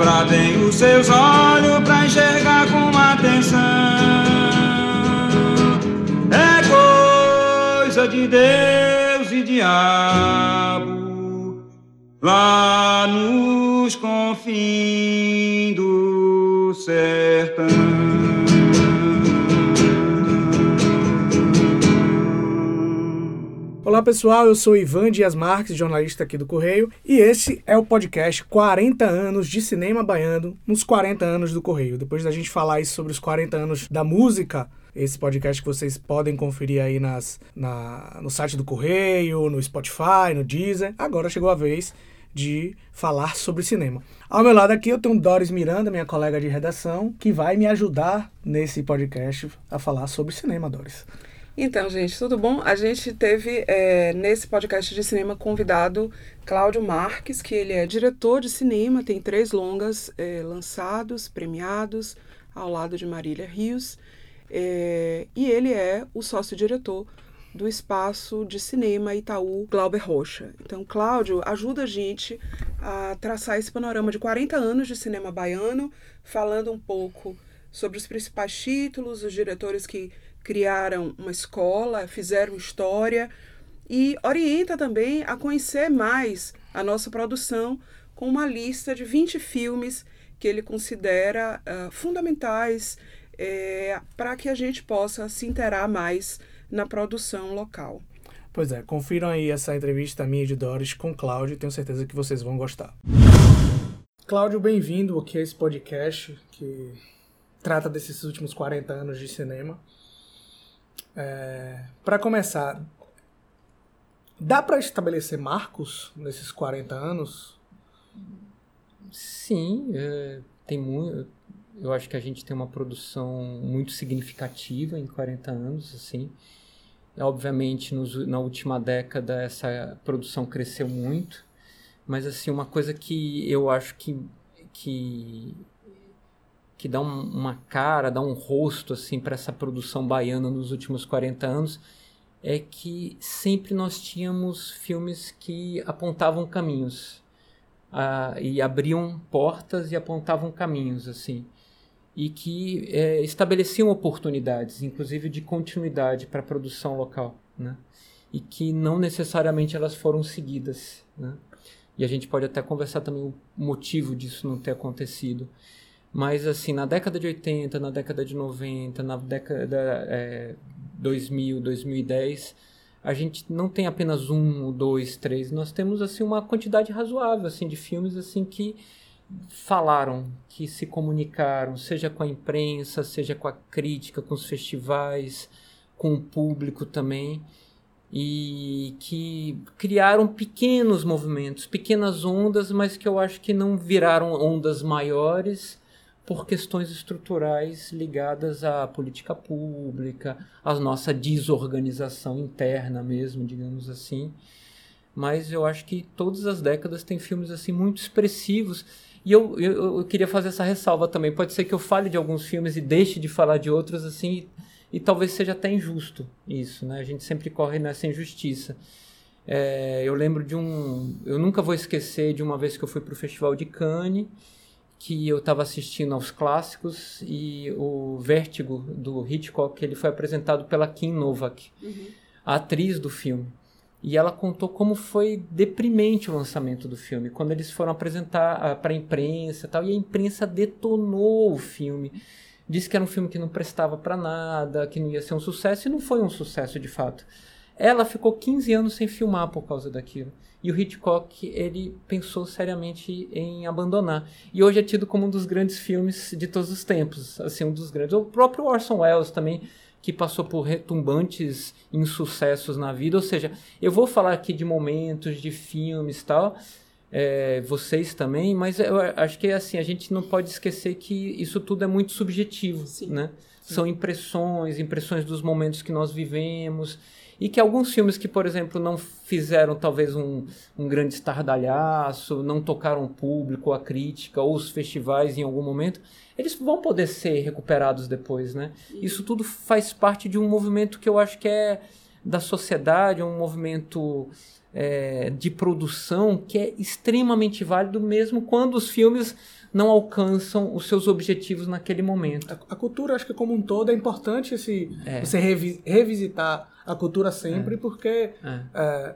Bradem os seus olhos pra enxergar com atenção. É coisa de Deus e diabo lá nos confins do sertão. Olá pessoal, eu sou Ivan Dias Marques, jornalista aqui do Correio, e esse é o podcast 40 anos de cinema baiano nos 40 anos do Correio. Depois da gente falar sobre os 40 anos da música, esse podcast que vocês podem conferir aí nas, na, no site do Correio, no Spotify, no Deezer, agora chegou a vez de falar sobre cinema. Ao meu lado aqui eu tenho Doris Miranda, minha colega de redação, que vai me ajudar nesse podcast a falar sobre cinema, Doris. Então, gente, tudo bom? A gente teve é, nesse podcast de cinema convidado Cláudio Marques, que ele é diretor de cinema, tem três longas é, lançados, premiados, ao lado de Marília Rios, é, e ele é o sócio-diretor do espaço de cinema Itaú Glauber Rocha. Então, Cláudio ajuda a gente a traçar esse panorama de 40 anos de cinema baiano, falando um pouco sobre os principais títulos, os diretores que criaram uma escola, fizeram história e orienta também a conhecer mais a nossa produção com uma lista de 20 filmes que ele considera uh, fundamentais é, para que a gente possa se interar mais na produção local. Pois é, confiram aí essa entrevista minha de Doris com Cláudio, tenho certeza que vocês vão gostar. Cláudio, bem-vindo aqui a esse podcast que trata desses últimos 40 anos de cinema. É, para começar, dá para estabelecer marcos nesses 40 anos? Sim, é, tem muito. Eu acho que a gente tem uma produção muito significativa em 40 anos, assim. Obviamente, nos, na última década essa produção cresceu muito, mas assim uma coisa que eu acho que que que dá um, uma cara, dá um rosto assim para essa produção baiana nos últimos 40 anos, é que sempre nós tínhamos filmes que apontavam caminhos uh, e abriam portas e apontavam caminhos assim e que é, estabeleciam oportunidades, inclusive de continuidade para a produção local, né? E que não necessariamente elas foram seguidas, né? E a gente pode até conversar também o motivo disso não ter acontecido. Mas, assim, na década de 80, na década de 90, na década é, 2000, 2010, a gente não tem apenas um, dois, três. Nós temos, assim, uma quantidade razoável, assim, de filmes, assim, que falaram, que se comunicaram, seja com a imprensa, seja com a crítica, com os festivais, com o público também e que criaram pequenos movimentos, pequenas ondas, mas que eu acho que não viraram ondas maiores por questões estruturais ligadas à política pública, à nossa desorganização interna mesmo, digamos assim. Mas eu acho que todas as décadas tem filmes assim muito expressivos. E eu, eu, eu queria fazer essa ressalva também. Pode ser que eu fale de alguns filmes e deixe de falar de outros assim, e, e talvez seja até injusto isso, né? A gente sempre corre nessa injustiça. É, eu lembro de um. Eu nunca vou esquecer de uma vez que eu fui para o Festival de Cannes que eu estava assistindo aos clássicos e o Vértigo do Hitchcock ele foi apresentado pela Kim Novak, uhum. a atriz do filme. E ela contou como foi deprimente o lançamento do filme, quando eles foram apresentar ah, para a imprensa e tal, e a imprensa detonou o filme. Disse que era um filme que não prestava para nada, que não ia ser um sucesso, e não foi um sucesso de fato. Ela ficou 15 anos sem filmar por causa daquilo. E o Hitchcock, ele pensou seriamente em abandonar. E hoje é tido como um dos grandes filmes de todos os tempos, assim, um dos grandes. O próprio Orson Welles também, que passou por retumbantes insucessos na vida. Ou seja, eu vou falar aqui de momentos, de filmes e tal, é, vocês também, mas eu acho que assim, a gente não pode esquecer que isso tudo é muito subjetivo, Sim. né? São impressões, impressões dos momentos que nós vivemos e que alguns filmes que, por exemplo, não fizeram talvez um, um grande estardalhaço, não tocaram o público, a crítica ou os festivais em algum momento, eles vão poder ser recuperados depois, né? Isso tudo faz parte de um movimento que eu acho que é da sociedade, um movimento é, de produção que é extremamente válido mesmo quando os filmes não alcançam os seus objetivos naquele momento. A, a cultura, acho que como um todo, é importante esse, é. você revi, revisitar a cultura sempre, é. porque é. É,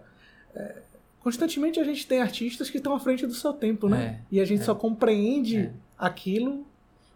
é, constantemente a gente tem artistas que estão à frente do seu tempo, né? e a gente só compreende aquilo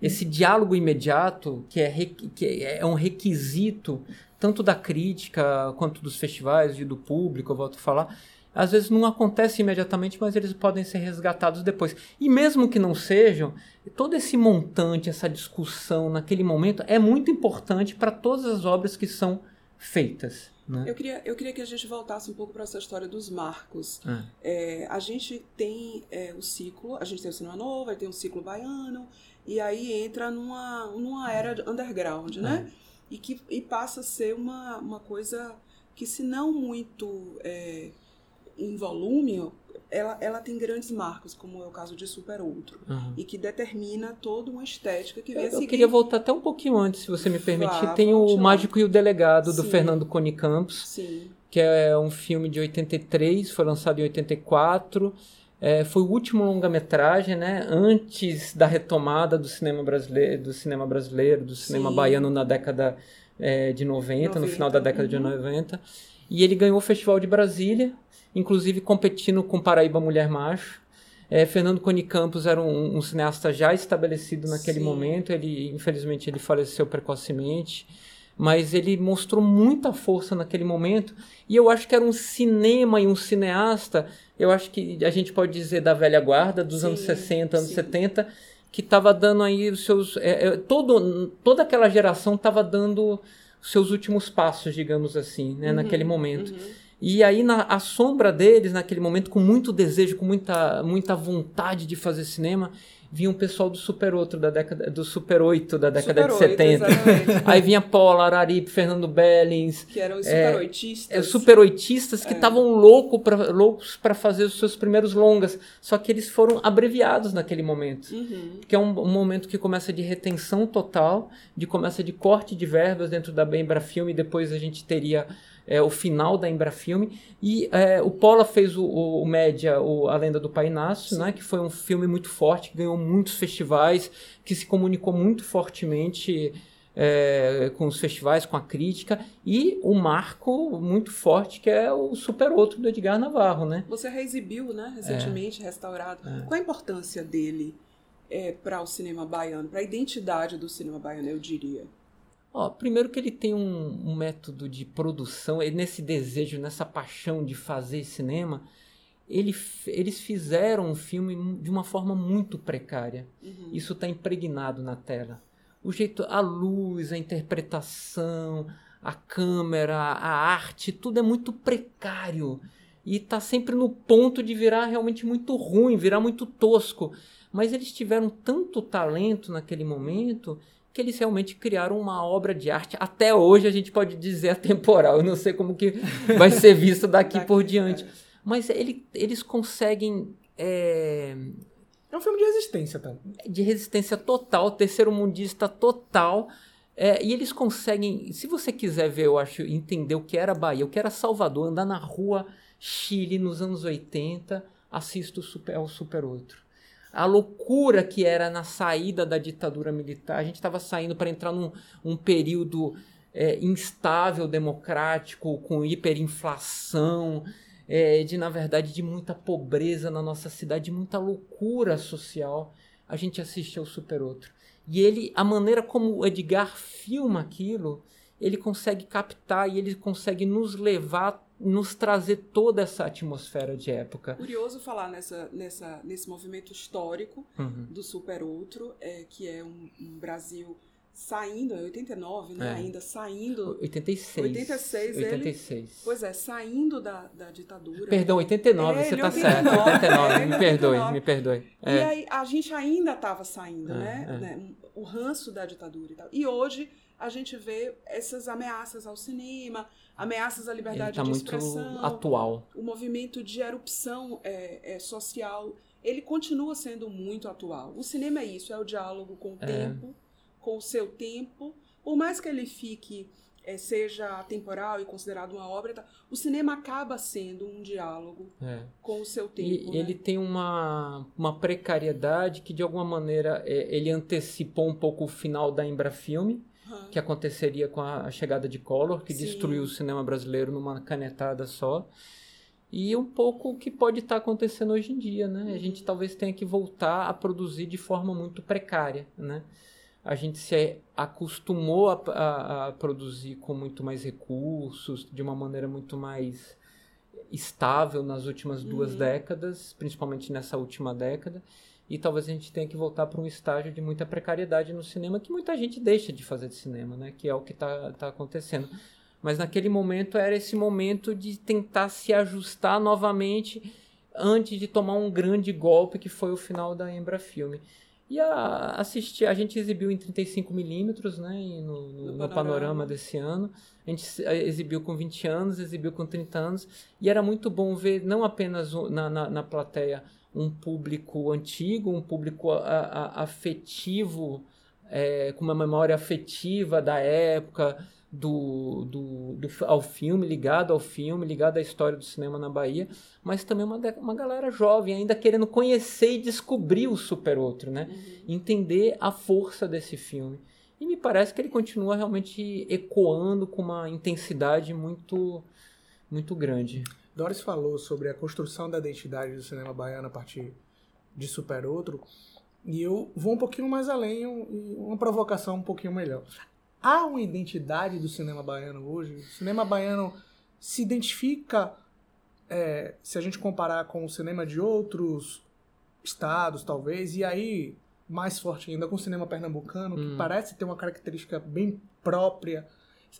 esse diálogo imediato, que é, que é um requisito tanto da crítica quanto dos festivais e do público, eu volto a falar, às vezes não acontece imediatamente, mas eles podem ser resgatados depois. E mesmo que não sejam, todo esse montante, essa discussão naquele momento é muito importante para todas as obras que são feitas. Né? Eu, queria, eu queria que a gente voltasse um pouco para essa história dos marcos. É. É, a gente tem é, o ciclo, a gente tem o cinema novo, aí tem o ciclo baiano, e aí entra numa, numa era underground, né? É e que e passa a ser uma, uma coisa que, se não muito é, em volume, ela, ela tem grandes marcos, como é o caso de Super Outro, uhum. e que determina toda uma estética que vem eu, eu queria voltar até um pouquinho antes, se você me permitir. Vá, tem o Mágico e o Delegado, do Sim. Fernando Cone Campos, Sim. que é um filme de 83, foi lançado em 84. É, foi o último longa-metragem, né? Antes da retomada do cinema brasileiro, do cinema brasileiro, do cinema Sim. baiano na década é, de 90, 90, no final da década uhum. de 90. E ele ganhou o Festival de Brasília, inclusive competindo com Paraíba Mulher Macho. É, Fernando Cone Campos era um, um, cineasta já estabelecido naquele Sim. momento. Ele, infelizmente, ele faleceu precocemente mas ele mostrou muita força naquele momento. E eu acho que era um cinema e um cineasta, eu acho que a gente pode dizer da velha guarda, dos sim, anos 60, anos sim. 70, que estava dando aí os seus. É, é, todo, toda aquela geração estava dando os seus últimos passos, digamos assim, né, uhum, naquele momento. Uhum. E aí, na a sombra deles, naquele momento, com muito desejo, com muita, muita vontade de fazer cinema, vinha um pessoal do Super 8 da década do Super 8 da década Super de 70. 8, aí vinha Paula Araripe, Fernando Bellings, que eram os Super Oitistas. É, super Oitistas que estavam é. louco pra, loucos para fazer os seus primeiros longas, só que eles foram abreviados naquele momento. Uhum. Que é um, um, momento que começa de retenção total, de começa de corte de verbas dentro da Bembra Filme, e depois a gente teria é, o final da Embrafilme. E é, o Paula fez o, o, o Média, o, A Lenda do Pai Inácio, né, que foi um filme muito forte, que ganhou muitos festivais, que se comunicou muito fortemente é, com os festivais, com a crítica, e o marco muito forte que é o Super Outro do Edgar Navarro. Né? Você reexibiu né, recentemente, restaurado. É. Qual a importância dele é, para o cinema baiano, para a identidade do cinema baiano, eu diria? Ó, primeiro que ele tem um, um método de produção, ele, nesse desejo, nessa paixão de fazer cinema, ele, eles fizeram um filme de uma forma muito precária. Uhum. Isso está impregnado na tela. O jeito, a luz, a interpretação, a câmera, a arte, tudo é muito precário. E está sempre no ponto de virar realmente muito ruim, virar muito tosco. Mas eles tiveram tanto talento naquele momento que eles realmente criaram uma obra de arte. Até hoje a gente pode dizer atemporal. Eu não sei como que vai ser visto daqui, daqui por diante. É. Mas ele, eles conseguem. É... é um filme de resistência, tá? De resistência total, terceiro mundista total. É, e eles conseguem, se você quiser ver, eu acho, entender o que era Bahia, o que era Salvador, andar na rua Chile nos anos 80, assista o Super, o Super Outro a loucura que era na saída da ditadura militar. A gente estava saindo para entrar num um período é, instável democrático, com hiperinflação, é, de na verdade de muita pobreza na nossa cidade, de muita loucura social. A gente assiste ao Super Outro. E ele, a maneira como o Edgar filma aquilo, ele consegue captar e ele consegue nos levar nos trazer toda essa atmosfera de época. Curioso falar nessa, nessa, nesse movimento histórico uhum. do Super Outro, é, que é um, um Brasil saindo, é 89, né? É. Ainda saindo. 86. 86, 86. Ele, pois é, saindo da, da ditadura. Perdão, 89, é, você tá certo. 89, é, me perdoe, 89. me perdoe. É. E aí a gente ainda estava saindo, é, né? É. né? O ranço da ditadura e tal. E hoje a gente vê essas ameaças ao cinema, ameaças à liberdade tá de expressão. Muito atual. O movimento de erupção é, é, social, ele continua sendo muito atual. O cinema é isso, é o diálogo com o é. tempo, com o seu tempo. Por mais que ele fique é, seja temporal e considerado uma obra, tá? o cinema acaba sendo um diálogo É. com o seu tempo. E né? ele tem uma, uma precariedade que, de alguma maneira, é, ele antecipou um pouco o final da Embrafilme, Que aconteceria com a, chegada de Collor, que Sim. destruiu o cinema brasileiro numa canetada só. E um pouco o que pode estar acontecendo hoje em dia, né? A gente talvez tenha que voltar a produzir de forma muito precária, né? A gente se acostumou a, a- a produzir com muito mais recursos, de uma maneira muito mais estável nas últimas duas Uhum. décadas, principalmente nessa última década. E talvez a gente tenha que voltar para um estágio de muita precariedade no cinema, que muita gente deixa de fazer de cinema, né? Que é o que está tá acontecendo. Mas naquele momento era esse momento de tentar se ajustar novamente antes de tomar um grande golpe que foi o final da Embra Filme. E a, assistir, a gente exibiu em 35mm, né, no, no- No no Panorama. desse ano. A gente eh, exibiu com 20 anos, exibiu com 30 anos. E era muito bom ver, não apenas na, na, na plateia, um público antigo, um público a- a- afetivo, eh, com uma memória afetiva da época, do, do, do, ao filme, ligado ao filme, ligado à história do cinema na Bahia, mas também uma, uma galera jovem, ainda querendo conhecer e descobrir o Super Outro, né? Entender a força desse filme. E me parece que ele continua realmente ecoando com uma intensidade muito, muito grande. Doris falou sobre a construção da identidade do cinema baiano a partir de Super Outro, e eu vou um pouquinho mais além, um- uma provocação um pouquinho melhor. Há uma identidade do cinema baiano hoje? O cinema baiano se identifica, é, se a gente comparar com o cinema de outros estados, talvez, e aí, mais forte ainda, com o cinema pernambucano, que Hum. parece ter uma característica bem própria.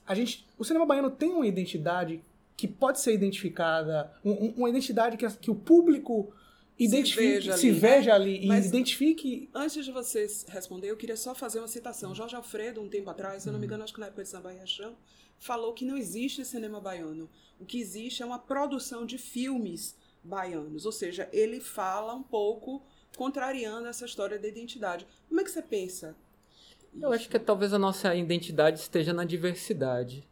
A gente, o cinema baiano tem uma identidade que pode ser identificada, um- um- uma identidade que, que o público identifique, veja se ali, veja ali Mas- e identifique. Antes de vocês responder, eu queria só fazer uma citação. Jorge Alfredo, um tempo atrás, se eu não me Uhum. engano, acho que na época de Samba Rachão, falou que não existe cinema baiano. O que existe é uma produção de filmes baianos. Ou seja, ele fala um pouco contrariando essa história da identidade. Como é que você pensa? Eu acho que talvez a nossa identidade esteja na diversidade.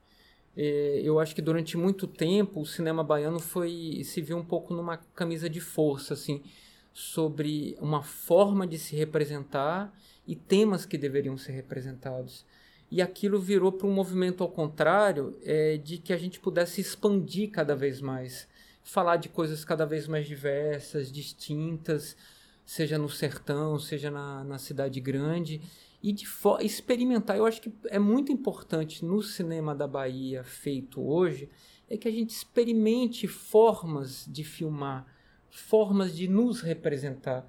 É, Eu acho que durante muito tempo o cinema baiano foi se viu um pouco numa camisa de força, assim, sobre uma forma de se representar e temas que deveriam ser representados. E aquilo virou para um movimento ao contrário, é, de que a gente pudesse expandir cada vez mais, falar de coisas cada vez mais diversas, distintas, seja no sertão, seja na, na cidade grande, e de experimentar. Eu acho que é muito importante no cinema da Bahia feito hoje é que a gente experimente formas de filmar, formas de nos representar.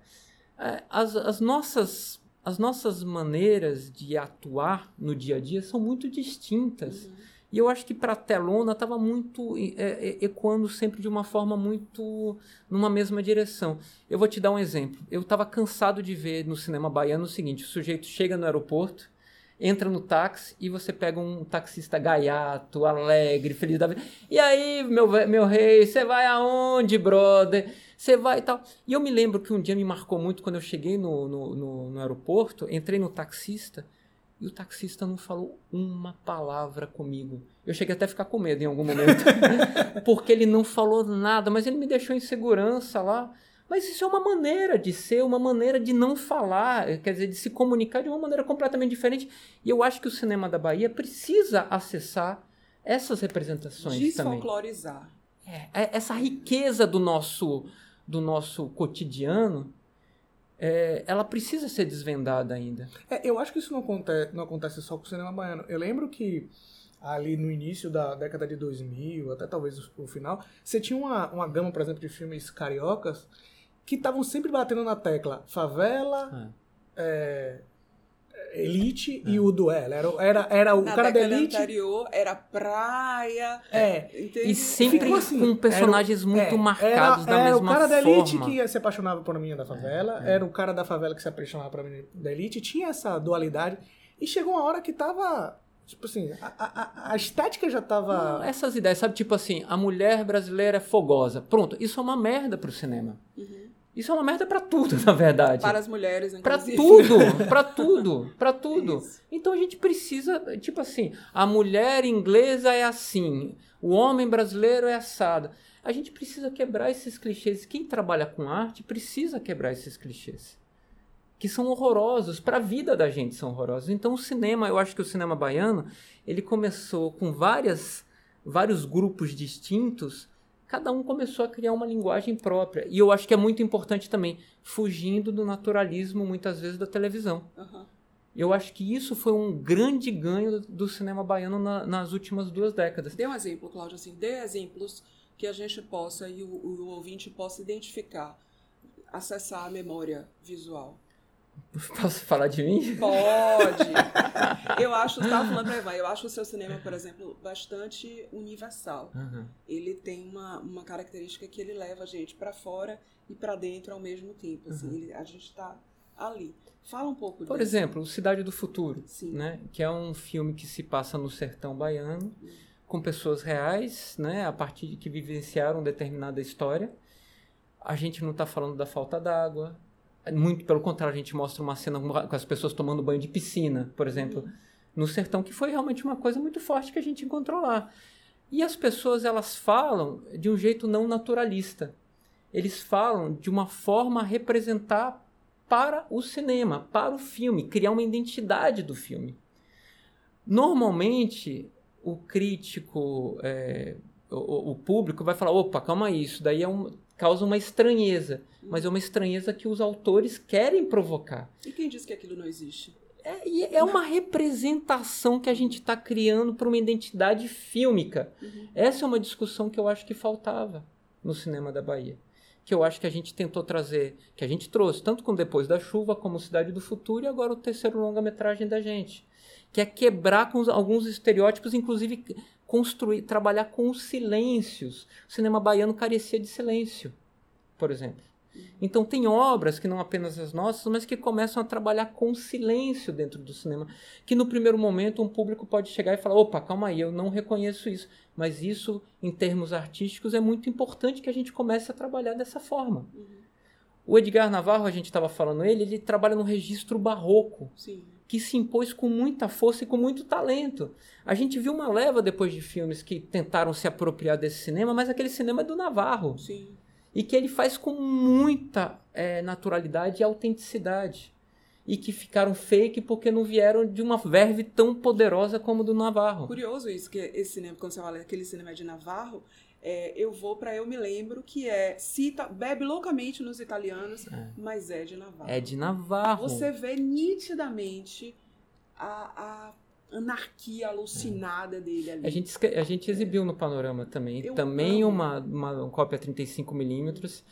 É, As, as nossas as nossas maneiras de atuar no dia a dia são muito distintas. E eu acho que para telona estava muito é, é, ecoando sempre de uma forma muito numa mesma direção. Eu vou te dar um exemplo. Eu estava cansado de ver no cinema baiano o seguinte: o sujeito chega no aeroporto, entra no táxi e você pega um taxista gaiato, alegre, feliz da vida. E aí, meu, meu rei, você vai aonde, brother? Você vai e tal. E eu me lembro que um dia me marcou muito quando eu cheguei no, no, no, no aeroporto, entrei no taxista e o taxista não falou uma palavra comigo. Eu cheguei até a ficar com medo em algum momento, porque ele não falou nada, mas ele me deixou em segurança lá. Mas isso é uma maneira de ser, uma maneira de não falar, quer dizer, de se comunicar de uma maneira completamente diferente. E eu acho que o cinema da Bahia precisa acessar essas representações também. Desfolclorizar. É, é- essa riqueza do nosso, do nosso cotidiano, é, ela precisa ser desvendada ainda. É, eu acho que isso não acontece, não acontece só com o cinema baiano. Eu lembro que ali no início da década de 2000, até talvez o, o final, você tinha uma, uma gama, por exemplo, de filmes cariocas que estavam sempre batendo na tecla favela, é, elite e o duelo. Era, era, era o Na cara da elite. anterior era praia. É, entende? E sempre assim, com personagens era- muito é, marcados era, da era mesma o cara da elite forma. que se apaixonava por menina da favela, era o cara da favela que se apaixonava por menina da elite, tinha essa dualidade. E chegou uma hora que tava. Tipo assim, a, a, a- a estética já tava. Não, Essas ideias, sabe? Tipo assim, a mulher brasileira é fogosa. Pronto, isso é uma merda pro cinema. Uhum. Isso é uma merda para tudo, na verdade. Para as mulheres, Para tudo, para tudo, para tudo. Isso. Então a gente precisa, tipo assim, a mulher inglesa é assim, o homem brasileiro é assado. A gente precisa quebrar esses clichês. Quem trabalha com arte precisa quebrar esses clichês. Que são horrorosos, para a vida da gente são horrorosos. Então o cinema, eu acho que o cinema baiano, ele começou com várias, vários grupos distintos, cada um começou a criar uma linguagem própria. E eu acho que é muito importante também, fugindo do naturalismo, muitas vezes, da televisão. Aham. Eu acho que isso foi um grande ganho do, do cinema baiano na- nas últimas duas décadas. Dê um exemplo, Cláudio, assim, dê exemplos que a gente possa e o, o ouvinte possa identificar, acessar a memória visual. Posso falar de mim? Pode! Eu acho, estava falando para Ivan, eu acho o seu cinema, por exemplo, bastante universal. Aham. Ele tem uma, uma característica que ele leva a gente para fora e para dentro ao mesmo tempo. Assim, ele- a gente está ali. Fala um pouco Por disso. exemplo, Cidade do Futuro, Sim. né? que é um filme que se passa no sertão baiano, com pessoas reais, né? a partir de que vivenciaram determinada história. A gente não está falando da falta d'água. Muito pelo contrário, a gente mostra uma cena com as pessoas tomando banho de piscina, por exemplo, no sertão, que foi realmente uma coisa muito forte que a gente encontrou lá. E as pessoas elas falam de um jeito não naturalista. Eles falam de uma forma a representar para o cinema, para o filme, criar uma identidade do filme. Normalmente, o crítico, é, o, o público vai falar: opa, calma aí, isso daí é um, causa uma estranheza. Mas é uma estranheza que os autores querem provocar. E quem diz que aquilo não existe? É, é uma representação que a gente está criando para uma identidade fílmica. Essa é uma discussão que eu acho que faltava no cinema da Bahia. Que eu acho que a gente tentou trazer, que a gente trouxe, tanto com Depois da Chuva, como Cidade do Futuro, e agora o terceiro longa-metragem da gente. Que é quebrar com alguns estereótipos, inclusive construir, trabalhar com os silêncios. O cinema baiano carecia de silêncio, por exemplo. Então tem obras que não apenas as nossas, mas que começam a trabalhar com silêncio dentro do cinema, que no primeiro momento um público pode chegar e falar: "Opa, calma aí, eu não reconheço isso". Mas isso em termos artísticos é muito importante que a gente comece a trabalhar dessa forma. O Edgar Navarro, a gente estava falando ele, ele trabalha no registro barroco, Sim. Que se impôs com muita força e com muito talento. A gente viu uma leva depois de filmes que tentaram se apropriar desse cinema, mas aquele cinema é do Navarro Sim. e que ele faz com muita eh, naturalidade e autenticidade. E que ficaram fake porque não vieram de uma verve tão poderosa como o do Navarro. Curioso isso, que esse cinema, quando você fala aquele cinema de Navarro, é, eu vou para Eu Me Lembro, que é, cita, bebe loucamente nos italianos, mas é de Navarro. É de Navarro. Você vê nitidamente a, a anarquia alucinada dele ali. A gente, a gente exibiu no Panorama também. Eu também amo. uma, uma cópia 35mm.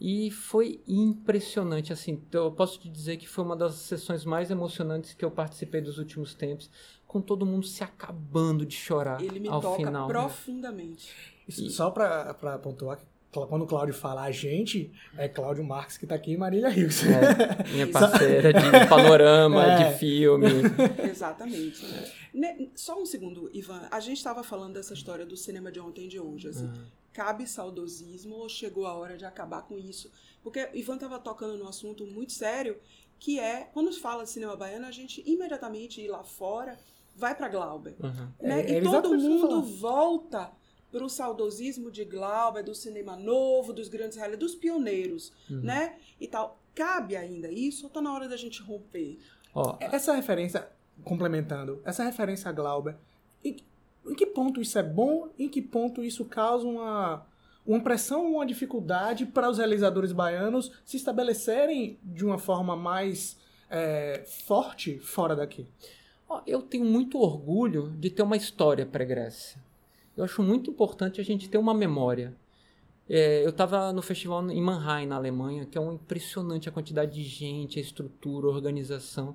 E foi impressionante, assim. Eu posso te dizer que foi uma das sessões mais emocionantes que eu participei dos últimos tempos, com todo mundo se acabando de chorar Ele me ao toca final. profundamente. Isso, Só pra, pra pontuar, quando o Cláudio fala a gente, é Cláudio Marques que tá aqui e Marília Rios. É, minha parceira de panorama, É. de filme. Exatamente. Né, Só um segundo, Ivan. A gente estava falando dessa história do cinema de ontem e de hoje. Assim. Cabe saudosismo ou chegou a hora de acabar com isso? Porque Ivan estava tocando num assunto muito sério, que é, quando se fala de cinema baiano, a gente imediatamente ir lá fora, vai para Glauber. Uhum. né? É, e é todo mundo volta para o saudosismo de Glauber, do cinema novo, dos grandes reais, dos pioneiros, Uhum. né? E tal. Cabe ainda isso ou tá na hora da gente romper? Ó, Essa referência, complementando, essa referência a Glauber, em, em que ponto isso é bom? Em que ponto isso causa uma, uma pressão, uma dificuldade para os realizadores baianos se estabelecerem de uma forma mais é, forte fora daqui? Eu tenho muito orgulho de ter uma história pregressa. Eu acho muito importante a gente ter uma memória. É, eu estava no festival em Mannheim, na Alemanha, que é um impressionante a quantidade de gente, a estrutura, a organização.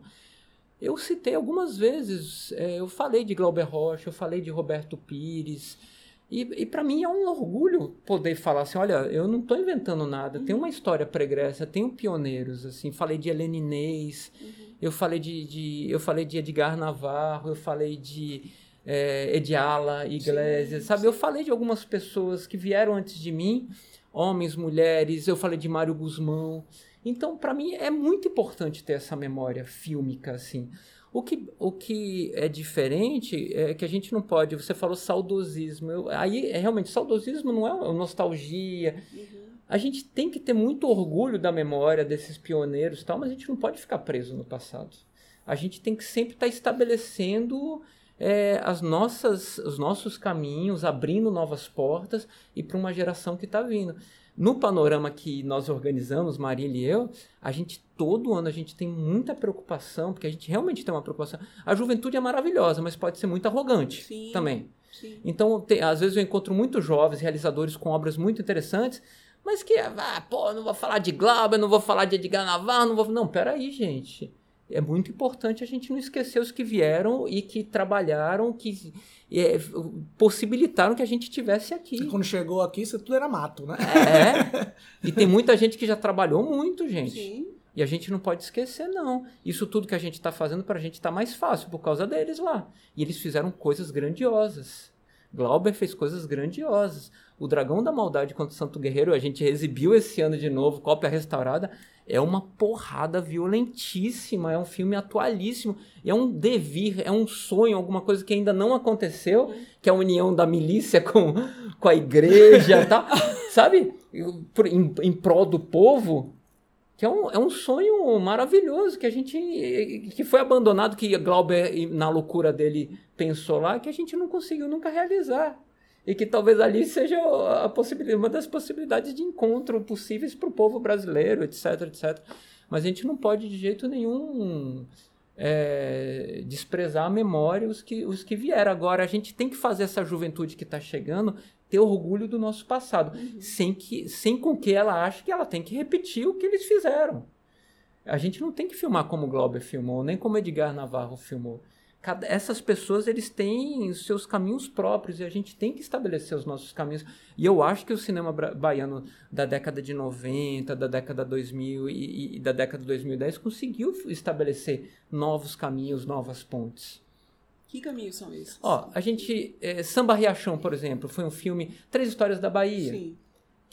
Eu citei algumas vezes, é, eu falei de Glauber Rocha, eu falei de Roberto Pires, e, e para mim é um orgulho poder falar assim, olha, eu não estou inventando nada, tem uma história pregressa, tenho pioneiros, assim, falei de Helena Inês, eu falei de, de- eu falei de Edgar Navarro, eu falei de é, Ediala Iglesias, Sim, sabe? sim. Eu falei de algumas pessoas que vieram antes de mim, homens, mulheres, eu falei de Mário Guzmão. Então, para mim, é muito importante ter essa memória fílmica, assim. O que, o que é diferente é que a gente não pode. Você falou saudosismo. Eu, aí, é, realmente, saudosismo não é nostalgia. Uhum. A gente tem que ter muito orgulho da memória desses pioneiros e tal, mas a gente não pode ficar preso no passado. A gente tem que sempre estar tá estabelecendo é, as nossas, os nossos caminhos, abrindo novas portas e para uma geração que está vindo. No panorama que nós organizamos, Marília e eu, a gente todo ano a gente tem muita preocupação, porque a gente realmente tem uma preocupação. A juventude é maravilhosa, mas pode ser muito arrogante Sim. também. Sim. Então, tem, às vezes eu encontro muitos jovens realizadores com obras muito interessantes, mas que, ah, pô, não vou falar de Glauber, não vou falar de Edgar Navarro, não vou. Não, peraí, gente é muito importante a gente não esquecer os que vieram e que trabalharam, que é, possibilitaram que a gente tivesse aqui. E quando chegou aqui, isso tudo era mato, né? É. e tem muita gente que já trabalhou muito, gente. Sim. E a gente não pode esquecer, não. Isso tudo que a gente está fazendo para a gente está mais fácil por causa deles lá. E eles fizeram coisas grandiosas. Glauber fez coisas grandiosas. O Dragão da Maldade contra o Santo Guerreiro, a gente exibiu esse ano de novo, cópia restaurada é uma porrada violentíssima, é um filme atualíssimo, é um devir, é um sonho, alguma coisa que ainda não aconteceu, que é a união da milícia com, com a igreja, tá? sabe? Em, em prol do povo, que é um, é um sonho maravilhoso que a gente que foi abandonado, que Glauber, na loucura dele, pensou lá, que a gente não conseguiu nunca realizar e que talvez ali seja a possibilidade, uma das possibilidades de encontro possíveis para o povo brasileiro, etc, etc. Mas a gente não pode de jeito nenhum é, desprezar a memória os que, os que vieram. Agora, a gente tem que fazer essa juventude que está chegando ter orgulho do nosso passado, uhum. sem, que, sem com que ela ache que ela tem que repetir o que eles fizeram. A gente não tem que filmar como Glauber filmou, nem como Edgar Navarro filmou. Cada, essas pessoas eles têm os seus caminhos próprios e a gente tem que estabelecer os nossos caminhos. E eu acho que o cinema baiano da década de 90, da década 2000 e, e da década de 2010 conseguiu estabelecer novos caminhos, novas pontes. Que caminhos são esses? Ó, a gente. É, Samba Riachão, por exemplo, foi um filme. Três Histórias da Bahia. Sim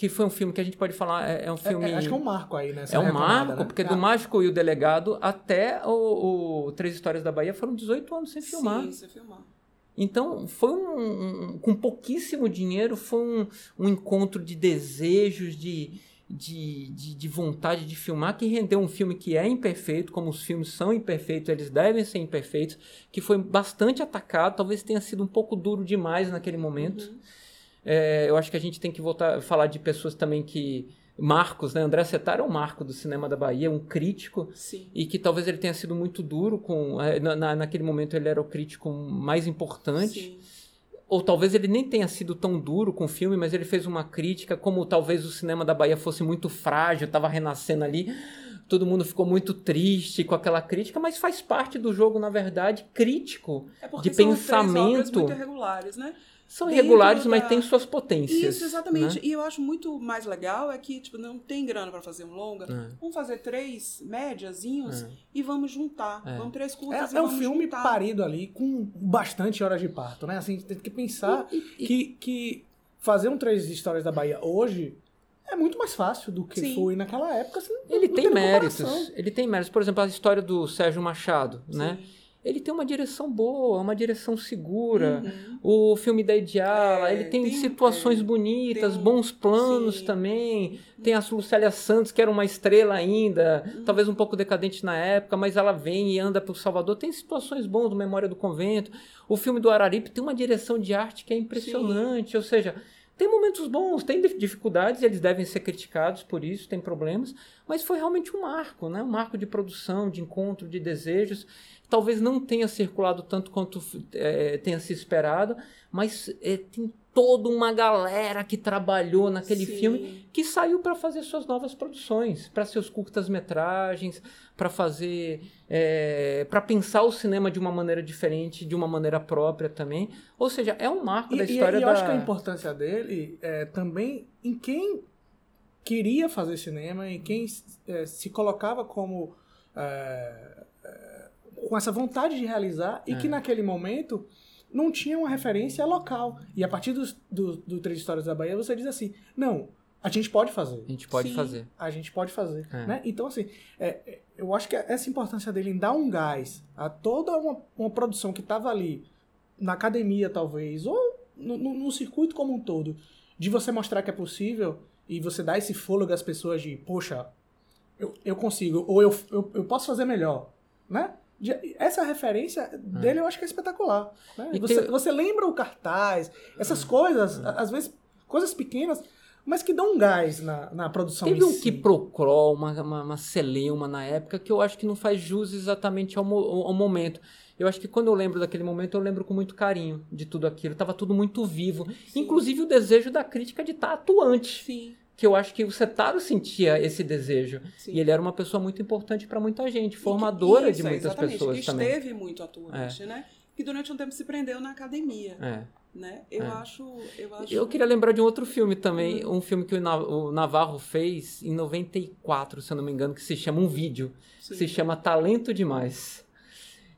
que foi um filme que a gente pode falar, é, é um filme... É, acho que é um marco aí, né? É um marco, né? porque do Mágico e o Delegado até o, o, Três Histórias da Bahia foram 18 anos sem filmar. Sim, sem filmar. Então, foi um, um, com pouquíssimo dinheiro, foi um, um encontro de desejos, de, de, de, de, vontade de filmar, que rendeu um filme que é imperfeito, como os filmes são imperfeitos, eles devem ser imperfeitos, que foi bastante atacado, talvez tenha sido um pouco duro demais naquele momento. Uhum. É, eu acho que a gente tem que voltar a falar de pessoas também que. Marcos, né? André Setar é um marco do cinema da Bahia, um crítico. Sim. E que talvez ele tenha sido muito duro com. É, na, naquele momento ele era o crítico mais importante. Sim. Ou talvez ele nem tenha sido tão duro com o filme, mas ele fez uma crítica, como talvez o cinema da Bahia fosse muito frágil, estava renascendo ali todo mundo ficou muito triste com aquela crítica, mas faz parte do jogo, na verdade, crítico é de pensamento. muito irregulares, né? São irregulares, da... mas têm suas potências. Isso, exatamente. Né? E eu acho muito mais legal é que, tipo, não tem grana para fazer um longa. É. Vamos fazer três médiazinhos é. e vamos juntar. É. Vamos três curtas é, é um filme juntar. parido ali com bastante horas de parto, né? Assim, tem que pensar e, e, que, que fazer um Três Histórias da Bahia hoje é muito mais fácil do que Sim. foi naquela época. Assim, ele tem méritos. Ele tem méritos. Por exemplo, a história do Sérgio Machado, né? Sim. né? Ele tem uma direção boa, uma direção segura. Uhum. O filme da Idiala, é, ele tem, tem situações é, bonitas, tem, bons planos sim. também. Tem a Lucélia Santos, que era uma estrela ainda, uhum. talvez um pouco decadente na época, mas ela vem e anda para o Salvador. Tem situações boas do Memória do Convento. O filme do Araripe tem uma direção de arte que é impressionante. Sim. Ou seja, tem momentos bons, tem dificuldades, eles devem ser criticados por isso, tem problemas, mas foi realmente um marco, né? um marco de produção, de encontro, de desejos talvez não tenha circulado tanto quanto é, tenha se esperado, mas é, tem toda uma galera que trabalhou naquele Sim. filme que saiu para fazer suas novas produções, para seus curtas-metragens, para fazer, é, para pensar o cinema de uma maneira diferente, de uma maneira própria também. Ou seja, é um marco e, da história e, e da. Eu acho que a importância dele é também em quem queria fazer cinema e quem é, se colocava como é, com essa vontade de realizar e é. que naquele momento não tinha uma referência local. E a partir do, do, do Três Histórias da Bahia, você diz assim: não, a gente pode fazer. A gente pode Sim. fazer. A gente pode fazer. É. Né? Então, assim, é, é, eu acho que essa importância dele em dar um gás a toda uma, uma produção que estava ali, na academia talvez, ou no, no- no circuito como um todo, de você mostrar que é possível e você dar esse fôlego às pessoas de, poxa, eu, eu consigo, ou eu, eu, eu posso fazer melhor, né? De- essa referência dele eu acho que é espetacular. Né? E Você, tem- você lembra o cartaz, essas coisas, a- às vezes coisas pequenas, mas que dão um gás na, na produção Teve em um si. Kiprocro, uma, uma, uma Celeuma na época, que eu acho que não faz jus exatamente ao, mo- ao momento. Eu acho que quando eu lembro daquele momento, eu lembro com muito carinho de tudo aquilo. Tava tudo muito vivo. Inclusive o desejo da crítica de estar atuante. Sim, Que eu acho que o Setaro sentia esse desejo. sim. E ele era uma pessoa muito importante para muita gente, formadora Isso, de muitas exatamente, pessoas que também. esteve muito atuante, né? Que durante um tempo se prendeu na academia, É. né? Eu É. acho, eu acho. Eu queria lembrar de um outro filme também, Hum. um filme que o Na- o Navarro fez em 94, se eu não me engano, que se chama Um Vídeo. Sim. se chama Talento Demais.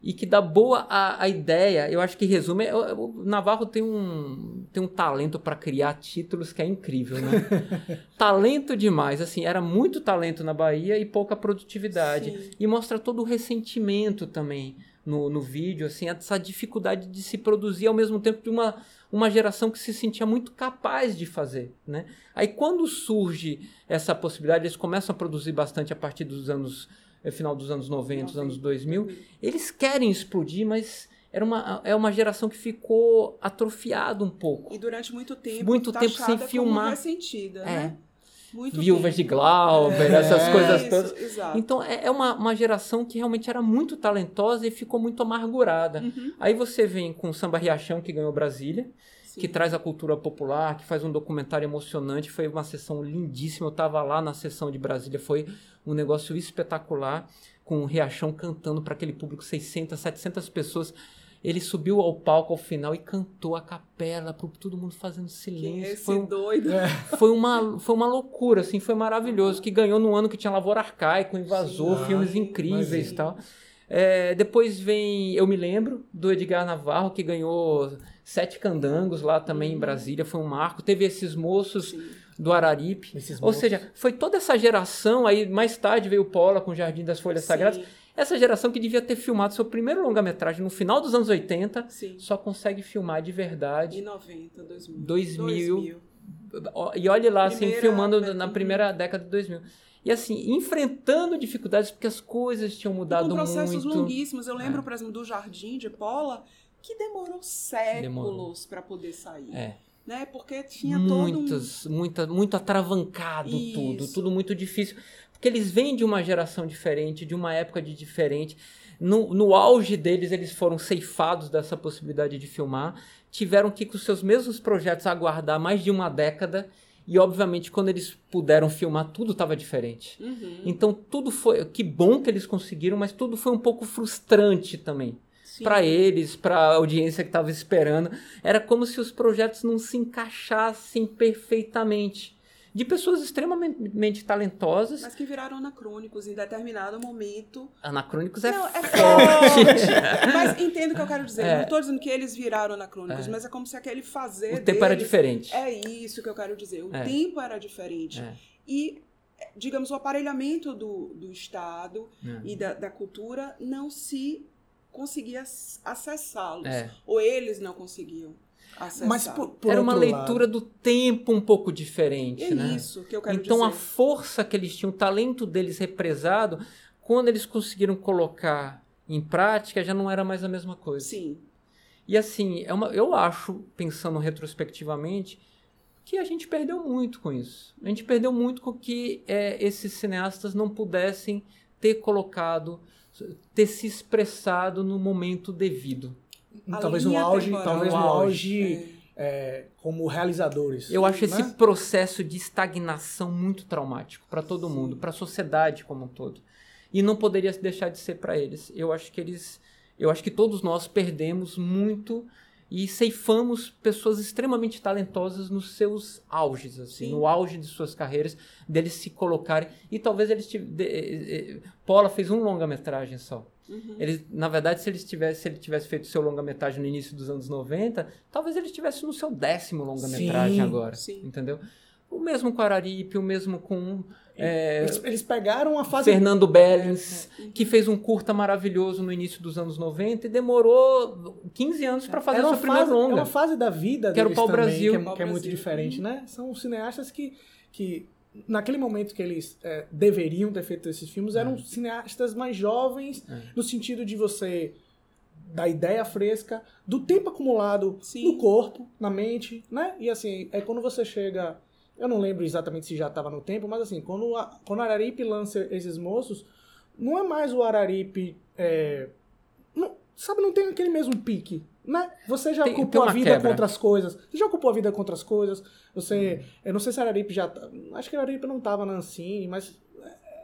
E que dá boa a, a ideia, eu acho que resume. O, o Navarro tem um, tem um talento para criar títulos que é incrível, né? talento demais, assim, era muito talento na Bahia e pouca produtividade. Sim. E mostra todo o ressentimento também no, no vídeo, assim, essa dificuldade de se produzir ao mesmo tempo de uma, uma geração que se sentia muito capaz de fazer, né? Aí quando surge essa possibilidade, eles começam a produzir bastante a partir dos anos, eh, final dos anos 90, dos anos 2000, eles querem explodir, mas era uma, é uma geração que ficou atrofiada um pouco. E durante muito tempo, Muito tempo sem taxada como filmar. ressentida, É. né? Muito Viúvas de tempo. Glauber, essas É. coisas Isso, todas. Exato. Então é é uma, uma geração que realmente era muito talentosa e ficou muito amargurada. Uhum, Aí você vem com o Samba Riachão, que ganhou Brasília, sim. que traz a cultura popular, que faz um documentário emocionante. Foi uma sessão lindíssima. Eu estava lá na sessão de Brasília, foi um negócio espetacular, com o Riachão cantando para aquele público, 600, 700 pessoas. Ele subiu ao palco ao final e cantou a capela, para todo mundo fazendo Que silêncio. esse Foi, um- doido. foi, uma, foi uma loucura, assim, foi maravilhoso. Que ganhou no ano que tinha Lavoura Arcaico, Invasor, Sim. filmes Ai, incríveis e tal. É, depois vem Eu Me Lembro, do Edgar Navarro, que ganhou Sete Candangos lá também em Brasília, foi um marco. Teve esses moços Sim. do Araripe. Esses Ou moços. seja, foi toda essa geração, aí mais tarde veio o Paula com o Jardim das Folhas Sim. Sagradas. Essa geração que devia ter filmado seu primeiro longa-metragem no final dos anos 80, Sim. só consegue filmar de verdade. Em 90, 2000. 2000. Ó, E olhe lá, assim, Primeira filmando década. na primeira década de 2000. E assim, enfrentando dificuldades, porque as coisas tinham mudado com processos muito. É. longuíssimos. Eu lembro, por exemplo, do Jardim de Paula, que demorou séculos para poder sair. É, Né? Porque tinha todo um... muita, muito atravancado tudo, Isso. tudo muito difícil. Porque eles vêm de uma geração diferente, de uma época de diferente. No, no auge deles, eles foram ceifados dessa possibilidade de filmar. Tiveram que, com seus mesmos projetos, aguardar mais de uma década. E, obviamente, quando eles puderam filmar, tudo estava diferente. Uhum. Então tudo foi, que bom que eles conseguiram, mas tudo foi um pouco frustrante também para eles, para a audiência que estava esperando. Era como se os projetos não se encaixassem perfeitamente. De pessoas extremamente talentosas, Mas que viraram anacrônicos em determinado momento. anacrônicos é não, é forte. mas entendo o que eu quero dizer. É. Não estou dizendo que eles viraram anacrônicos, mas é como se aquele fazer. o tempo era deles- diferente. É isso que eu quero dizer. O É. tempo era diferente. É. E, digamos, o aparelhamento do, do Estado É. e da, da cultura não se conseguia ac- acessá-los. É. Ou eles não conseguiam acessar. Mas por, por Era uma leitura lado, do tempo um pouco diferente, É né? isso que eu quero Então a dizer. força que eles tinham, o talento deles represado, quando eles conseguiram colocar em prática, já não era mais a mesma coisa. Sim. E assim, é uma, eu acho, pensando retrospectivamente, que a gente perdeu muito com isso. A gente perdeu muito com que é, esses cineastas não pudessem ter colocado, ter se expressado no momento devido. A talvez no auge, talvez no auge. auge é, como realizadores. Eu acho esse né? processo de estagnação muito traumático para todo mundo, para a sociedade como um todo. E não poderia deixar de ser para eles. Eu acho que eles, eu acho que todos nós perdemos muito e ceifamos pessoas extremamente talentosas nos seus auges, assim, Sim. no auge de suas carreiras, deles se colocarem e talvez eles tiv- de, eh, eh, Paula fez um longa-metragem só. Uhum. Ele, na verdade, se, eles tivesse, se ele tivesse feito seu longa-metragem no início dos anos 90, talvez ele estivesse no seu décimo longa-metragem Sim, agora. sim. Entendeu? O mesmo com Araripe, o mesmo com é, eles, eles, pegaram a fase. Fernando Bellins, é, é. que fez um curta maravilhoso no início dos anos 90 e demorou 15 anos para fazer a sua primeira longa. É uma fase da vida que era o Pau também, Brasil. Que é, que é muito diferente, né? São cineastas que, que naquele momento que eles é, deveriam ter feito esses filmes, eram é. cineastas mais jovens, é. no sentido de você da ideia fresca, do tempo acumulado Sim. no corpo, na mente, né? E assim, é quando você chega eu não lembro exatamente se já estava no tempo, mas assim, quando, a, quando o Araripe lança esses moços, não é mais o Araripe. É, não, sabe, não tem aquele mesmo pique. Né? Você já tem, ocupou tem a vida quebra. com outras coisas. Você já ocupou a vida com outras coisas. Você. Hum. Eu não sei se a Araripe já. Tá, acho que a Araripe não estava na Ancine, mas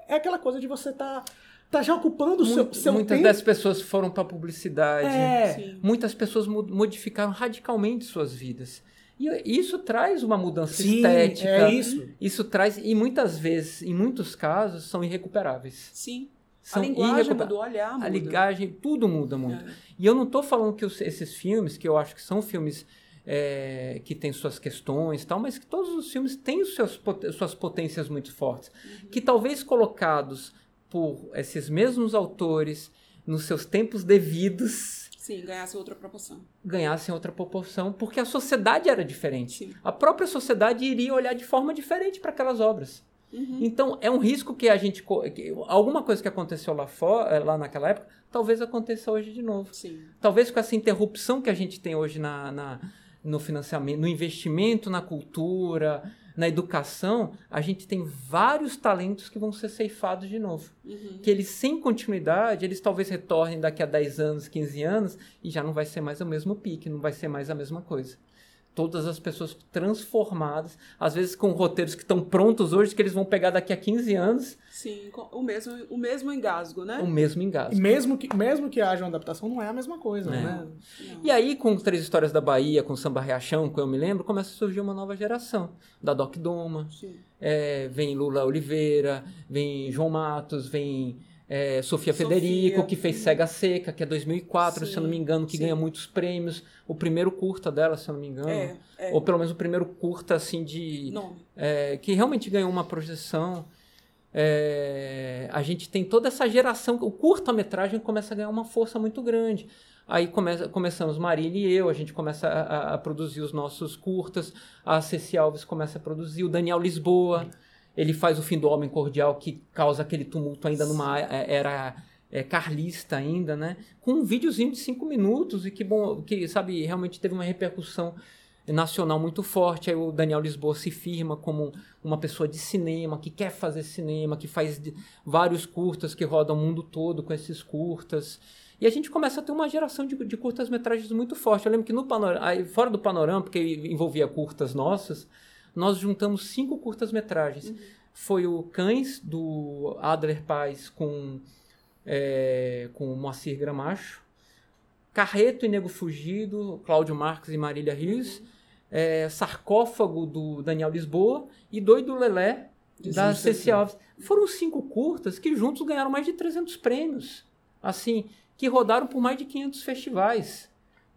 é aquela coisa de você estar. Tá, tá já ocupando o seu, seu Muitas tempo. das pessoas foram para publicidade. É. Muitas pessoas modificaram radicalmente suas vidas. E isso traz uma mudança Sim, estética. É isso. Isso traz, e muitas vezes, em muitos casos, são irrecuperáveis. Sim. São a linguagem muda, o olhar muda. A linguagem, tudo muda muito. É. E eu não estou falando que os, esses filmes, que eu acho que são filmes é, que têm suas questões tal, mas que todos os filmes têm os seus, suas potências muito fortes. Uhum. Que talvez colocados por esses mesmos autores nos seus tempos devidos Sim, ganhasse outra proporção. Ganhassem outra proporção, porque a sociedade era diferente. Sim. A própria sociedade iria olhar de forma diferente para aquelas obras. Uhum. Então, é um risco que a gente. Que alguma coisa que aconteceu lá, fora, eh, lá naquela época, talvez aconteça hoje de novo. Sim. Talvez com essa interrupção que a gente tem hoje na, na no financiamento, no investimento na cultura, na educação, a gente tem vários talentos que vão ser ceifados de novo. Uhum. Que eles, sem continuidade, eles talvez retornem daqui a 10 anos, 15 anos, e já não vai ser mais o mesmo pique, não vai ser mais a mesma coisa todas as pessoas transformadas, às vezes com roteiros que estão prontos hoje, que eles vão pegar daqui a 15 anos. Sim, o mesmo, o mesmo engasgo, né? O mesmo engasgo. E mesmo que, mesmo que haja uma adaptação, não é a mesma coisa, é. né? Não. E aí, com Três Histórias da Bahia, com Samba Reachão, que eu me lembro, começa a surgir uma nova geração. Da Doc Doma, é, vem Lula Oliveira, vem João Matos, vem é, Sofia, Sofia, Federico, que fez Cega Seca, que é 2004, sim, se eu não me engano, que sim. ganha muitos prêmios. O primeiro curta dela, se eu não me engano. É, é. Ou pelo menos o primeiro curta, assim, de... É, que realmente ganhou uma projeção. É, a gente tem toda essa geração... O curta-metragem começa a ganhar uma força muito grande. Aí começa, começamos Marília e eu, a gente começa a, a, produzir os nossos curtas. A Ceci Alves começa a produzir. O Daniel Lisboa ele faz o fim do homem cordial que causa aquele tumulto ainda numa é, era é, carlista ainda, né? Com um videozinho de cinco minutos e que bom, que sabe realmente teve uma repercussão nacional muito forte. Aí o Daniel Lisboa se firma como uma pessoa de cinema que quer fazer cinema, que faz vários curtas que rodam o mundo todo com esses curtas. E a gente começa a ter uma geração de, de curtas-metragens muito forte. Eu lembro que no panorama, fora do panorama, porque envolvia curtas nossas, nós juntamos cinco curtas-metragens. Uhum. Foi o Cães, do Adler Paz, com, é, com Moacir Gramacho. Carreto e Nego Fugido, Cláudio Marques e Marília Rios. Uhum. É, Sarcófago, do Daniel Lisboa. E Doido Lelé, da Ceci Alves. Foram cinco curtas que juntos ganharam mais de 300 prêmios. Assim, que rodaram por mais de 500 festivais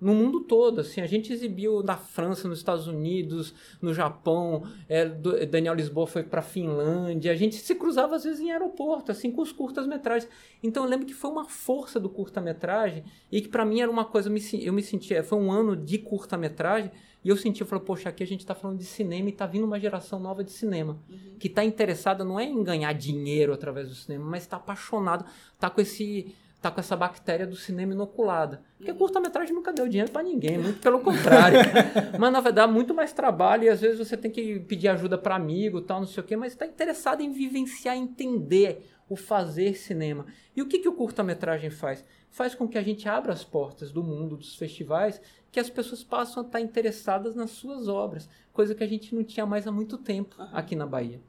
no mundo todo. Assim, a gente exibiu na França, nos Estados Unidos, no Japão. É, Daniel Lisboa foi para Finlândia. A gente se cruzava às vezes em aeroporto, assim, com os curtas-metragens. Então eu lembro que foi uma força do curta-metragem e que para mim era uma coisa, eu me sentia, foi um ano de curta-metragem. E eu senti, eu falei, poxa, aqui a gente está falando de cinema e está vindo uma geração nova de cinema. Uhum. Que está interessada não é em ganhar dinheiro através do cinema, mas está apaixonado, está com esse tá com essa bactéria do cinema inoculada. Porque curta-metragem nunca deu dinheiro para ninguém, muito pelo contrário. mas na verdade, muito mais trabalho e às vezes você tem que pedir ajuda para amigo, tal, não sei o quê, mas está interessado em vivenciar, entender o fazer cinema. E o que, que o curta-metragem faz? Faz com que a gente abra as portas do mundo dos festivais, que as pessoas passam a estar interessadas nas suas obras, coisa que a gente não tinha mais há muito tempo aqui na Bahia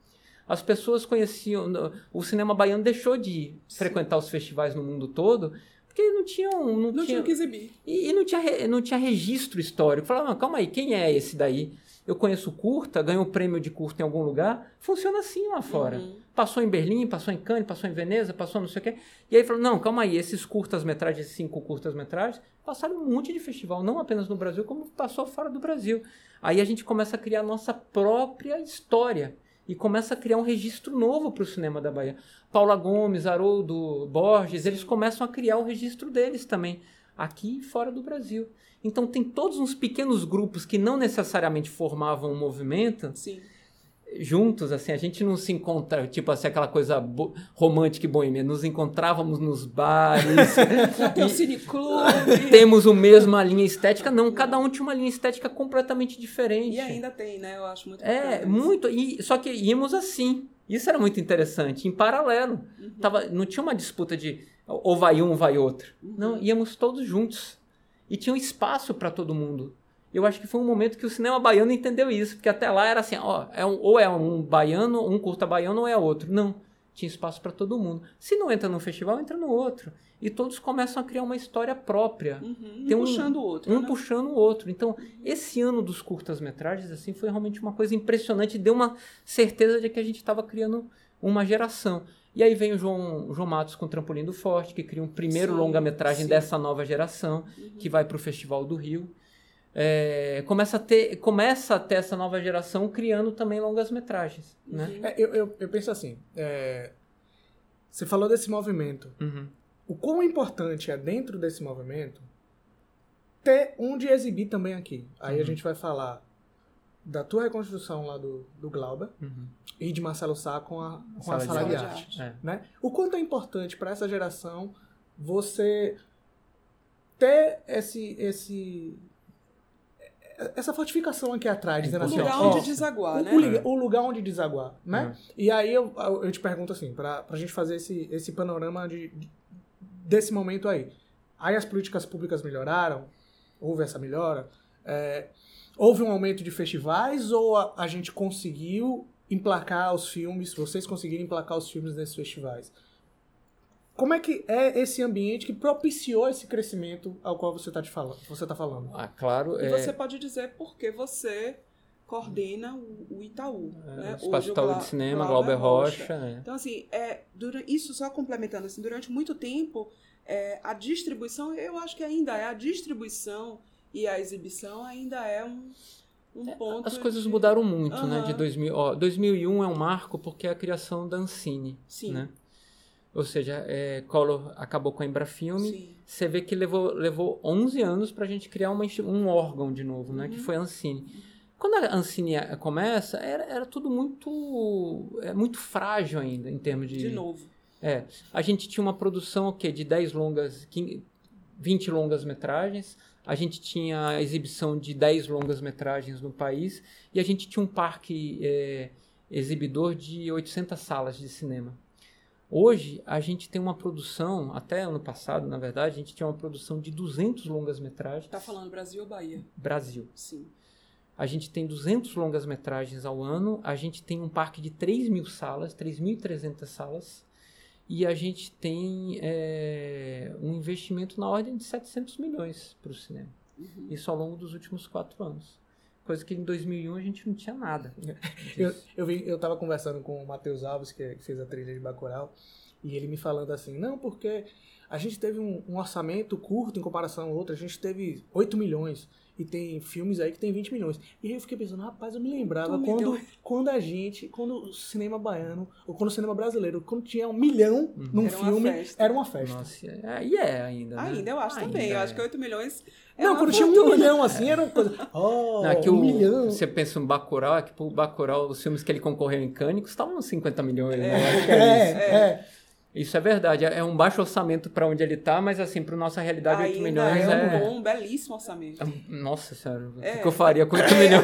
as pessoas conheciam. O cinema baiano deixou de frequentar os festivais no mundo todo Porque não tinha um, não, Não tinha o que exibir. e, e não, tinha, não tinha registro histórico. Falava, não, calma aí, quem é esse daí? Eu conheço curta, ganhou um prêmio de curta em algum lugar. Funciona assim lá fora. Uhum. Passou em Berlim, passou em Cannes, passou em Veneza, passou não sei o quê. E aí falou, não, calma aí, esses curtas-metragens, esses cinco curtas-metragens, passaram um monte de festival, não apenas no Brasil, como passou fora do Brasil. Aí a gente começa a criar a nossa própria história. E começa a criar um registro novo para o cinema da Bahia. Paula Gomes, Haroldo, Borges, eles começam a criar o registro deles também, aqui e fora do Brasil. Então tem todos uns pequenos grupos que não necessariamente formavam um movimento, Sim. Juntos, assim, a gente não se encontra, tipo assim, aquela coisa romântica e boêmia, nos encontrávamos nos bares, Tem cineclube. temos o mesma linha estética, não, cada um tinha uma linha estética completamente diferente. E ainda tem, né? Eu acho muito É, muito, e, só que íamos assim, isso era muito interessante, em paralelo, Tava, não tinha uma disputa de ou vai um, vai outro, não, íamos todos juntos, e tinha um espaço para todo mundo. Eu acho que foi um momento que o cinema baiano entendeu isso, porque até lá era assim, ó, é um, ou é um baiano, um curta baiano, ou é outro. Não, tinha espaço para todo mundo. Se não entra num festival, entra no outro. E todos começam a criar uma história própria. Uhum, um Tem um- puxando o outro. Um né? puxando o outro. Então, esse ano dos curtas-metragens, assim, foi realmente uma coisa impressionante. Deu uma certeza de que a gente estava criando uma geração. E aí vem o João, o João Matos com o Trampolim do Forte, que cria um primeiro longa-metragem dessa nova geração, que vai para o Festival do Rio. É, começa, a ter, começa a ter essa nova geração criando também longas-metragens. Né? É, eu, eu, eu penso assim, é, você falou desse movimento. Uhum. O quão importante é dentro desse movimento ter onde exibir também aqui. Aí a gente vai falar da tua reconstrução lá do, do Glauber Uhum. e de Marcelo Sá com a, com a Sala de sala de aula. arte. É. né? O quanto é importante para essa geração você ter esse, esse essa fortificação aqui atrás, dizendo O assim, lugar ó, onde ó, desaguar, o, né? o o lugar onde desaguar, né? Uhum. E aí eu, eu te pergunto assim, pra, pra gente fazer esse, esse panorama de, de- desse momento aí. Aí as políticas públicas melhoraram? Houve essa melhora? É, houve um aumento de festivais ou a, a gente conseguiu emplacar os filmes, vocês conseguiram emplacar os filmes nesses festivais? Como é que é esse ambiente que propiciou esse crescimento ao qual você está falando? Você tá falando? Ah, claro. E é, você pode dizer porque você coordena o, o Itaú. né? é, Hoje Espaço o Itaú Gla- de Cinema, Glauber Glauber Rocha. é. Então, assim, é, dura- isso só complementando, assim, durante muito tempo, é, a distribuição, eu acho que ainda é, a distribuição e a exibição ainda é um, um ponto. As coisas de- mudaram muito, né? Aham. De 2000, ó, 2001 é um marco porque é a criação da Ancine, Sim. né? Ou seja, é, Collor acabou com a Embrafilme. Sim. Você vê que levou, levou 11 anos para a gente criar uma, um órgão de novo, né? Que Uhum. foi a Ancine. Quando a Ancine começa, era, era tudo muito, é, muito frágil ainda em termos de... De novo. É, a gente tinha uma produção o quê? de 10 longas, 15, 20 longas metragens, a gente tinha a exibição de 10 longas metragens no país e a gente tinha um parque é, exibidor de 800 salas de cinema. Hoje a gente tem uma produção, até ano passado, na verdade, a gente tinha uma produção de 200 longas metragens Tá falando Brasil ou Bahia? Brasil. Sim. A gente tem 200 longas metragens ao ano, a gente tem um parque de 3 mil salas, 3.300 salas, e a gente tem é, um investimento na ordem de 700 milhões para o cinema. Uhum. Isso ao longo dos últimos quatro anos. Coisa que em 2001 a gente não tinha nada. Eu, eu, vi, eu tava conversando com o Matheus Alves, que, que fez a trilha de Bacurau, e ele me falando assim, não, porque a gente teve um, um orçamento curto em comparação ao outro, a gente teve 8 milhões, e tem filmes aí que tem 20 milhões. E aí eu fiquei pensando, rapaz, eu me lembrava quando, quando a gente, quando o cinema baiano, ou quando o cinema brasileiro, quando tinha um milhão num Era uma filme, festa. era uma festa. Nossa, é, e é ainda. né? Ainda eu acho Ainda também. Eu é. acho que 8 milhões é não, quando tinha um milhão assim, era uma coisa. Oh, Não, é que um o- milhão. Você pensa no Bacurau, é que o Bacurau, os filmes que ele concorreu em Cannes custavam uns 50 milhões, né? Acho que É, isso. é. Isso é verdade. É um baixo orçamento para onde ele tá, mas assim, para nossa realidade, 8 Ainda milhões é é... um bom, belíssimo orçamento. é um- Nossa senhora, o É. que que eu faria com 8 milhões?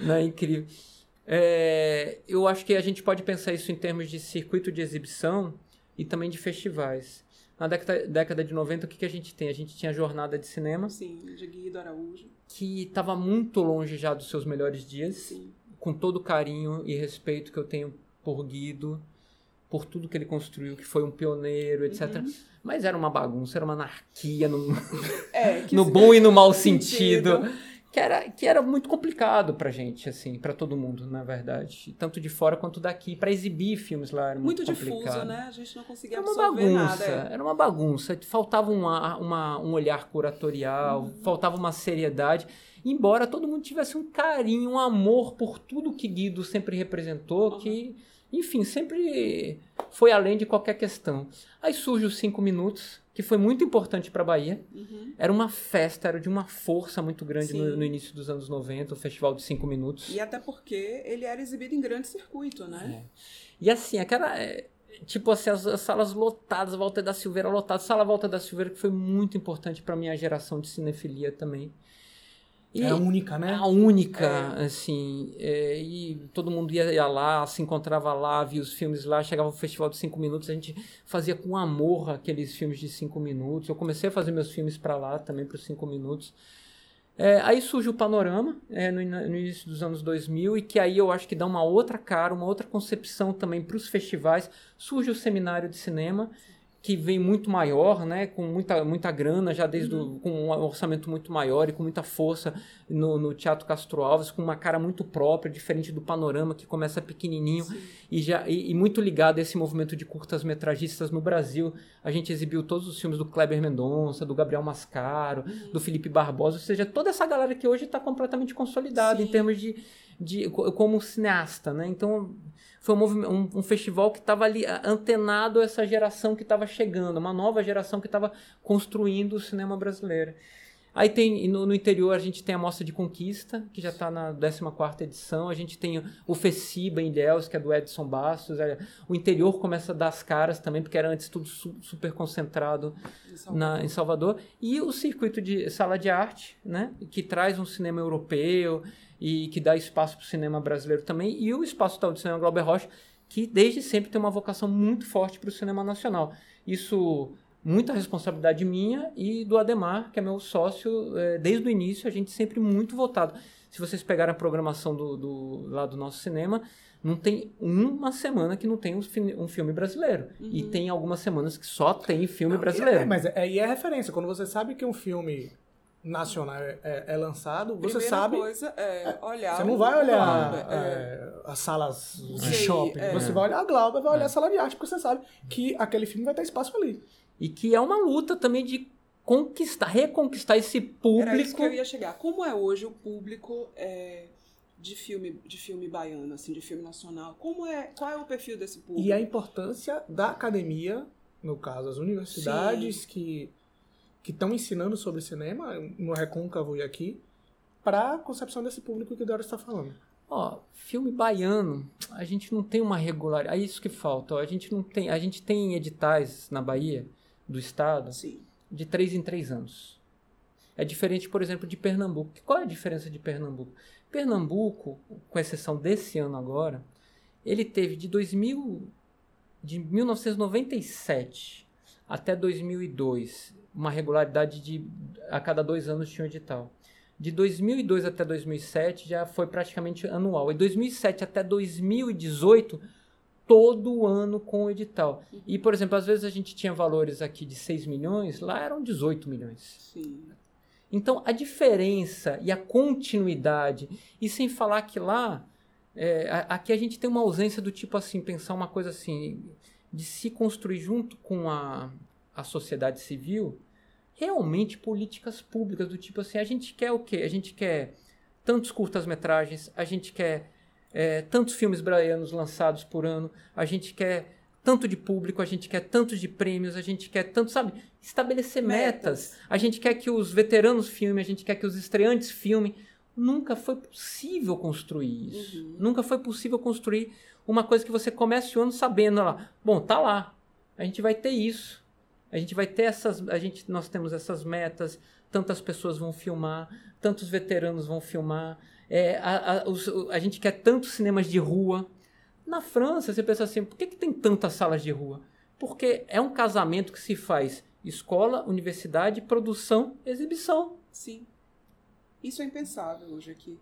Não é incrível. É, eu acho que a gente pode pensar isso em termos de circuito de exibição e também de festivais. Na década, década de 90, o que, que a gente tem? A gente tinha a jornada de cinema, Sim, de Guido Araújo. que estava muito longe já dos seus melhores dias. Sim. com todo o carinho e respeito que eu tenho por Guido, por tudo que ele construiu, que foi um pioneiro, etc. Uhum. Mas era uma bagunça, era uma anarquia no, é, no bom e no mau sentido. sentido. Que era, que era muito complicado pra gente, assim, para todo mundo, na verdade. Tanto de fora quanto daqui. para exibir filmes lá era muito, muito complicado. difuso, né? A gente não conseguia era uma bagunça, nada. É. Era uma bagunça. Faltava uma, uma, um olhar curatorial, uhum. faltava uma seriedade. Embora todo mundo tivesse um carinho, um amor por tudo que Guido sempre representou, uhum. que enfim, sempre foi além de qualquer questão. Aí surge os cinco minutos, que foi muito importante para a Bahia. Uhum. Era uma festa, era de uma força muito grande no, no, início dos anos 90, o Festival de Cinco Minutos. E até porque ele era exibido em grande circuito, né? É. E assim, aquela. É, tipo assim, as, as, salas lotadas, Volta da Silveira lotada, Sala Volta da Silveira, que foi muito importante para minha geração de cinefilia também. E é a única, né? A única, é. assim. É, e todo mundo ia, ia, lá, se encontrava lá, via os filmes lá, chegava o festival de cinco minutos, a gente fazia com amor aqueles filmes de cinco minutos. Eu comecei a fazer meus filmes para lá também, para os cinco minutos. É, aí surge o Panorama, é, no, no, início dos anos 2000, e que aí eu acho que dá uma outra cara, uma outra concepção também para os festivais. Surge o Seminário de Cinema, que vem muito maior, né, com muita, muita grana, já desde uhum. o, com um orçamento muito maior e com muita força no, no, Teatro Castro Alves, com uma cara muito própria, diferente do Panorama, que começa pequenininho e, já, e, e, muito ligado a esse movimento de curtas-metragistas no Brasil. A gente exibiu todos os filmes do Kleber Mendonça, do Gabriel Mascaro, uhum. do Felipe Barbosa, ou seja, toda essa galera que hoje está completamente consolidada Sim. em termos de, de como cineasta, né? Então foi um, um, um festival que estava ali antenado a essa geração que estava chegando, uma nova geração que estava construindo o cinema brasileiro. Aí tem no, no, interior a gente tem a Mostra de Conquista, que já está na 14 edição. A gente tem o FECIBA em Ilhéus, que é do Edson Bastos. É, o interior começa a dar as caras também, porque era antes tudo su, super concentrado em Salvador. Na, em Salvador. E o circuito de sala de arte, né, que traz um cinema europeu e que dá espaço para o cinema brasileiro também, e o Espaço Tal do Cinema Glauber Rocha, que desde sempre tem uma vocação muito forte para o cinema nacional. Isso, muita responsabilidade minha e do Ademar, que é meu sócio, é, desde o início, a gente sempre muito votado. Se vocês pegarem a programação do, do, lá do nosso cinema, não tem uma semana que não tem um, um filme brasileiro. Uhum. E tem algumas semanas que só tem filme não, brasileiro. É, mas aí é, é referência. Quando você sabe que um filme nacional é, é, é lançado, você Primeira sabe. coisa é olhar. Você não vai olhar é, as salas de shopping. É. Você vai olhar a Glauber, vai olhar a sala de arte, porque você sabe que aquele filme vai ter espaço ali. E que é uma luta também de conquistar, reconquistar esse público. Era isso que eu ia chegar. Como é hoje o público de filme, de filme baiano, assim, de filme nacional? Como é, qual é o perfil desse público? E a importância da academia, no caso, as universidades Sim. que que estão ensinando sobre cinema, no Recôncavo e aqui, para a concepção desse público que o Dora está falando. Ó, filme baiano, a gente não tem uma regularidade. É isso que falta. Ó, a gente não tem, a gente tem editais na Bahia do estado Sim. de três em três anos. É diferente, por exemplo, de Pernambuco. Qual é a diferença de Pernambuco? Pernambuco, com exceção desse ano agora, ele teve de 2000 de 1997 até 2002 uma regularidade de a cada dois anos tinha um edital. De 2002 até 2007 já foi praticamente anual. E 2007 até 2018 todo ano com o edital. E, por exemplo, às vezes a gente tinha valores aqui de 6 milhões, lá eram 18 milhões. Sim. Então, a diferença e a continuidade, e sem falar que lá, é, aqui a gente tem uma ausência do tipo assim, pensar uma coisa assim, de se construir junto com a, a sociedade civil, realmente políticas públicas do tipo assim, a gente quer o quê? A gente quer tantos curtas-metragens, a gente quer é, tantos filmes braianos lançados por ano, a gente quer tanto de público, a gente quer tantos de prêmios, a gente quer tanto, sabe, estabelecer metas. metas. A gente quer que os veteranos filmem, a gente quer que os estreantes filmem. Nunca foi possível construir isso. Uhum. Nunca foi possível construir uma coisa que você comece o ano sabendo lá, bom, tá lá. A gente vai ter isso. A gente vai ter essas. A gente, nós temos essas metas, tantas pessoas vão filmar, tantos veteranos vão filmar. É, a, a, os, a gente quer tantos cinemas de rua. Na França, você pensa assim, por que, que tem tantas salas de rua? Porque é um casamento que se faz escola, universidade, produção, exibição. Sim. Isso é impensável hoje aqui.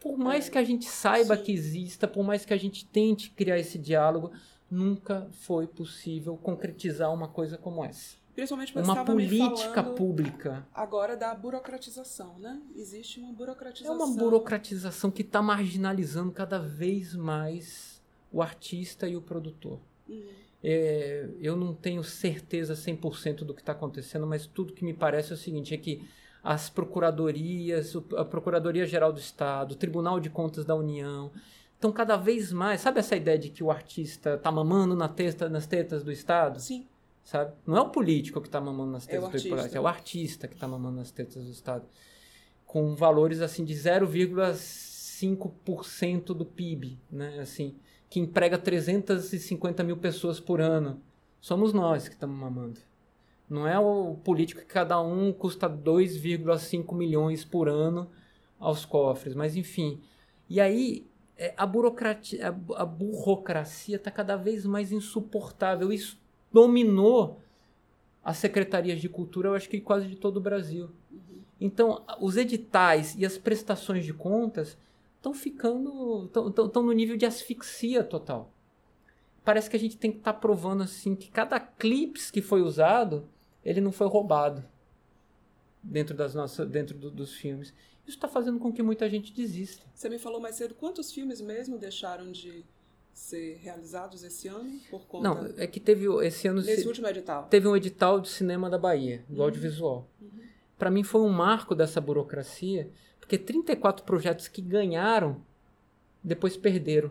Por mais é. que a gente saiba Sim. que exista, por mais que a gente tente criar esse diálogo, nunca foi possível concretizar uma coisa como essa. Principalmente Uma política pública. agora da burocratização, né? Existe uma É burocratização. uma burocratização que está marginalizando cada vez mais o artista e o produtor. Uhum. É, eu não tenho certeza 100% do que está acontecendo, mas tudo que me parece é o seguinte: é que as procuradorias, a Procuradoria-Geral do Estado, o Tribunal de Contas da União, estão cada vez mais. Sabe essa ideia de que o artista está mamando na testa, nas tetas do Estado? Sim. sabe? Não é o político que está mamando nas É tetas do artista. Estado, é o artista que está mamando nas tetas do Estado. Com valores assim de 0,5% do PIB, né? Assim, que emprega 350 mil pessoas por ano. Somos nós que estamos mamando. Não é o político que cada um custa 2,5 milhões por ano aos cofres, mas enfim. E aí é, a, burocrati- a, a burocracia está cada vez mais insuportável. Isso dominou as secretarias de cultura, eu acho que quase de todo o Brasil. Então, os editais e as prestações de contas estão ficando. estão no nível de asfixia total. Parece que a gente tem que estar provando assim que cada clips que foi usado, ele não foi roubado dentro das nossas dentro do- dos filmes. Isso está fazendo com que muita gente desista. Você me falou mais cedo quantos filmes mesmo deixaram de ser realizados esse ano por conta Não, é que teve esse ano nesse se- último edital? teve um edital de cinema da Bahia, do audiovisual. Para mim foi um marco dessa burocracia, porque 34 projetos que ganharam depois perderam.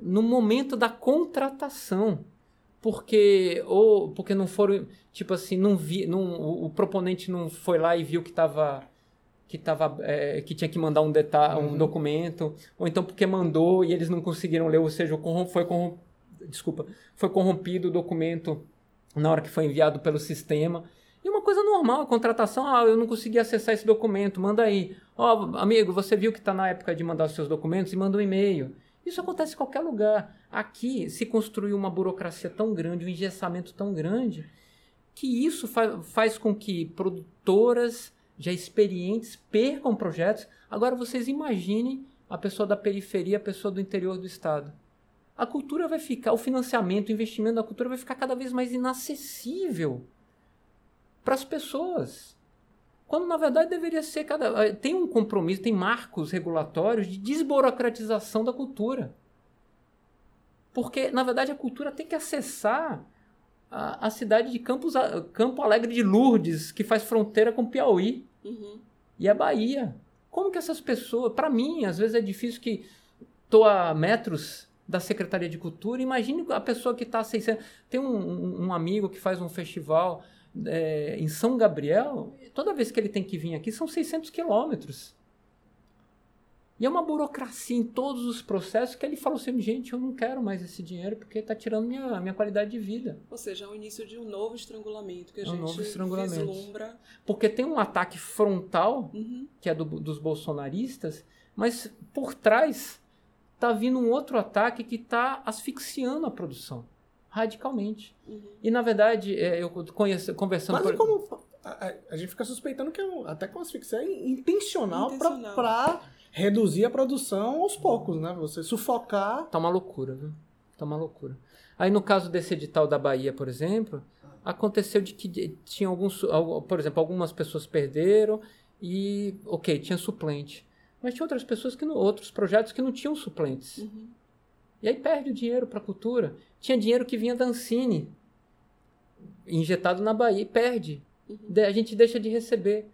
No momento da contratação. Porque ou porque não foram, tipo assim, não vi, não, o, o proponente não foi lá e viu que estava que tava, é, que tinha que mandar um detalhe, um documento, ou então porque mandou e eles não conseguiram ler, ou seja, foi corrom- desculpa, foi corrompido o documento na hora que foi enviado pelo sistema. E uma coisa normal, a contratação, ah, eu não consegui acessar esse documento, manda aí. Ó, amigo, você viu que está na época de mandar os seus documentos e manda um e-mail. Isso acontece em qualquer lugar. Aqui se construiu uma burocracia tão grande, um engessamento tão grande, que isso fa faz com que produtoras já experientes percam projetos. Agora vocês imaginem a pessoa da periferia, a pessoa do interior do estado. A cultura vai ficar, o financiamento, o investimento da cultura vai ficar cada vez mais inacessível para as pessoas. Quando na verdade deveria ser cada. eh, Tem um compromisso, tem marcos regulatórios de desburocratização da cultura. Porque, na verdade, a cultura tem que acessar a, a cidade de Campos, Campo Alegre de Lourdes, que faz fronteira com Piauí Uhum. e a Bahia. Como que essas pessoas. Para mim, às vezes é difícil que estou a metros da Secretaria de Cultura. Imagine a pessoa que está a 600. Tem um, um- amigo que faz um festival é, em São Gabriel. Toda vez que ele tem que vir aqui, são 600 quilômetros. E é uma burocracia em todos os processos que ele falou assim: gente, eu não quero mais esse dinheiro porque está tirando minha, minha qualidade de vida. Ou seja, é o início de um novo estrangulamento que a É um gente novo estrangulamento. vislumbra. Porque tem um ataque frontal Uhum. que é do- dos bolsonaristas, mas por trás tá vindo um outro ataque que está asfixiando a produção radicalmente. Uhum. E na verdade, é, eu conheço, conversando Quase por- como. A, a- a gente fica suspeitando que é um, até com asfixia intencional, pra- Intencional. Pra, reduzir a produção aos poucos, né? Você sufocar. Tá uma loucura, viu? Tá uma loucura. Aí no caso desse edital da Bahia, por exemplo, aconteceu de que tinha alguns, por exemplo, algumas pessoas perderam e, ok, tinha suplente. Mas tinha outras pessoas que não, outros projetos que não tinham suplentes. Uhum. E aí perde o dinheiro para a cultura. Tinha dinheiro que vinha da Ancine, injetado na Bahia, e perde. De- A gente deixa de receber.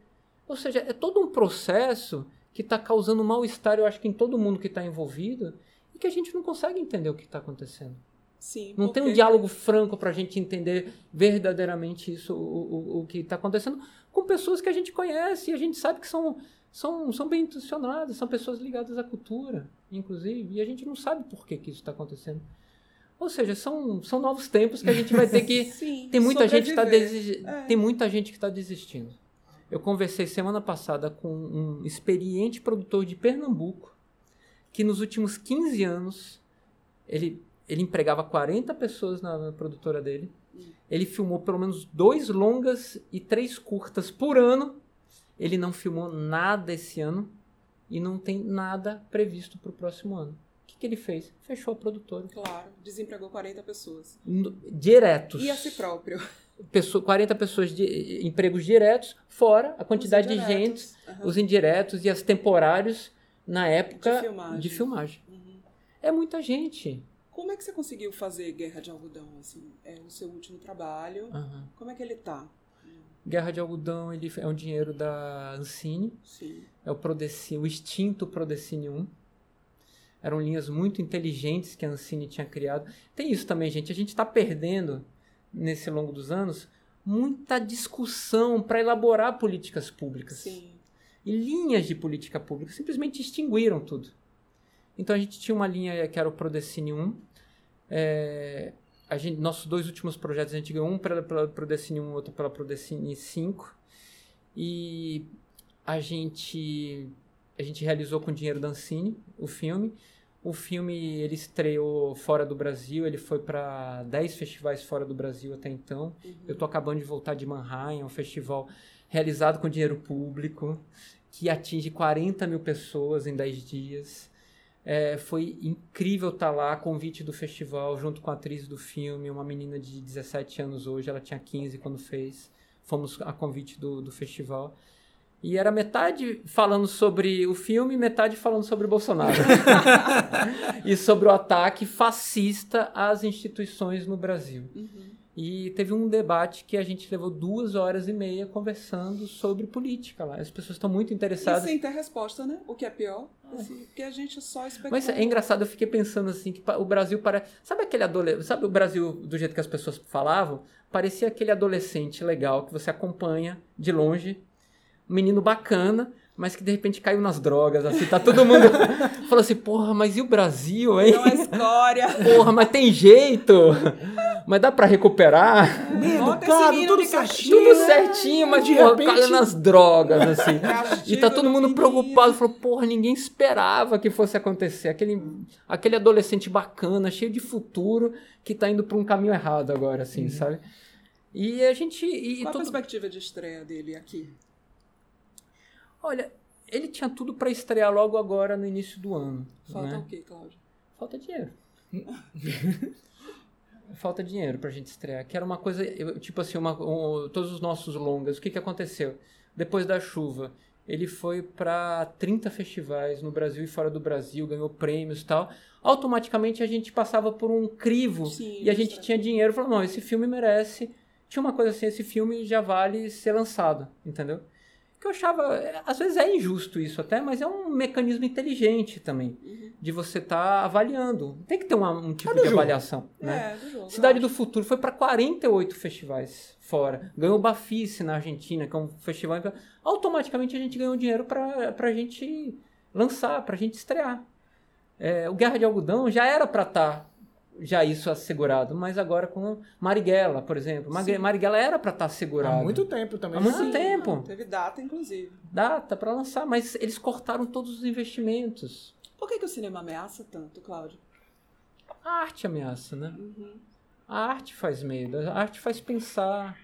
Ou seja, é todo um processo que está causando mal-estar, eu acho que em todo mundo que está envolvido, e que a gente não consegue entender o que está acontecendo. Sim. Não tem um porque- diálogo franco para a gente entender verdadeiramente isso, o, o, o que está acontecendo, com pessoas que a gente conhece e a gente sabe que são, são, são bem intencionadas, são pessoas ligadas à cultura, inclusive, e a gente não sabe por que, que isso está acontecendo. Ou seja, são, são novos tempos que a gente vai ter que. Sim, tem muita gente está sobreviver. É. tem muita gente que está desistindo. Eu conversei semana passada com um experiente produtor de Pernambuco que nos últimos 15 anos ele, ele empregava 40 pessoas na, na produtora dele. Ele filmou pelo menos dois longas e três curtas por ano. Ele não filmou nada esse ano e não tem nada previsto para o próximo ano. O que, que ele fez? Fechou a produtora. Claro, desempregou 40 pessoas. No- Diretos. E a si próprio. Pessoa- 40 pessoas de empregos diretos, fora a quantidade de gente. Aham. os indiretos e as temporários na época De filmagem. de filmagem. Uhum. É muita gente. Como é que você conseguiu fazer Guerra de Algodão? Assim? É o seu último trabalho. Aham. Como é que ele tá? Guerra de Algodão ele é um dinheiro da Ancine, Sim. é o, Prodecine, o extinto Prodecine 1. Eram linhas muito inteligentes que a Ancine tinha criado. Tem isso também, gente. A gente está perdendo, nesse longo dos anos, muita discussão para elaborar políticas públicas. Sim. E linhas de política pública simplesmente extinguiram tudo. Então a gente tinha uma linha que era o Prodecine 1. É, a gente, nossos dois últimos projetos, a gente ganhou um pela, pela Prodecine 1, outro pela Prodecine 5. E a gente, a gente realizou com dinheiro da Ancine o filme. O filme ele estreou fora do Brasil, ele foi para 10 festivais fora do Brasil até então. Eu tô acabando de voltar de Mannheim, é um festival realizado com dinheiro público, que atinge 40 mil pessoas em 10 dias. É, foi incrível estar lá, convite do festival, junto com a atriz do filme, uma menina de 17 anos hoje, ela tinha 15 quando fez. Fomos a convite do, do festival. E era metade falando sobre o filme, metade falando sobre o Bolsonaro. e sobre o ataque fascista às instituições no Brasil. Uhum. E teve um debate que a gente levou duas horas e meia conversando sobre política lá. As pessoas estão muito E interessadas. sem ter resposta, né? O que é pior. Assim, porque a gente só especula. Mas é engraçado, eu fiquei pensando assim, que o Brasil parece. Sabe aquele adolescente. Sabe o Brasil, do jeito que as pessoas falavam? Parecia aquele adolescente legal que você acompanha de longe, um menino bacana, mas que de repente caiu nas drogas, assim, tá todo mundo. Falou assim, porra, mas e o Brasil, hein? Não é escória. Porra, mas tem jeito! Mas dá pra recuperar? Bota esse Educado, tudo certinho. Tudo certinho, mas De porra, repente- caiu nas drogas, assim. E Castigo tá todo do mundo menino. preocupado, falou, porra, ninguém esperava que fosse acontecer. Aquele, aquele adolescente bacana, cheio de futuro, que tá indo pra um caminho errado agora, assim, sabe? E a gente. E, e Qual a todo- perspectiva de estreia dele aqui? Olha, ele tinha tudo pra estrear logo agora no início do ano. Falta né? o quê, Cláudio? Falta dinheiro. Falta dinheiro pra gente estrear. Que era uma coisa, eu- tipo assim, uma, um- todos os nossos longas. O que, que aconteceu? Depois da chuva, ele foi pra 30 festivais no Brasil e fora do Brasil, ganhou prêmios e tal. Automaticamente a gente passava por um crivo Sim, e a gente certo. tinha dinheiro. Falou, não, esse filme merece. Tinha uma coisa assim, esse filme já vale ser lançado, entendeu? Que eu achava, às vezes é injusto isso até, mas é um mecanismo inteligente também Uhum. de você estar avaliando. Tem que ter uma- um tipo É de jogo. avaliação, né? É, do jogo. Cidade do. Futuro foi para 48 festivais fora. Ganhou o Bafice na Argentina, que é um festival. Automaticamente a gente ganhou dinheiro para a gente lançar, para a gente estrear. É, o Guerra de Algodão já era para estar já isso assegurado, mas agora com Marighella, por exemplo. Sim. Marighella era para estar assegurado. Há muito tempo também. Há muito Sim, tempo. não, Teve data, inclusive. Data para lançar, mas eles cortaram todos os investimentos. Por que, que o cinema ameaça tanto, Cláudio? A arte ameaça, né? Uhum. A arte faz medo, a arte faz pensar.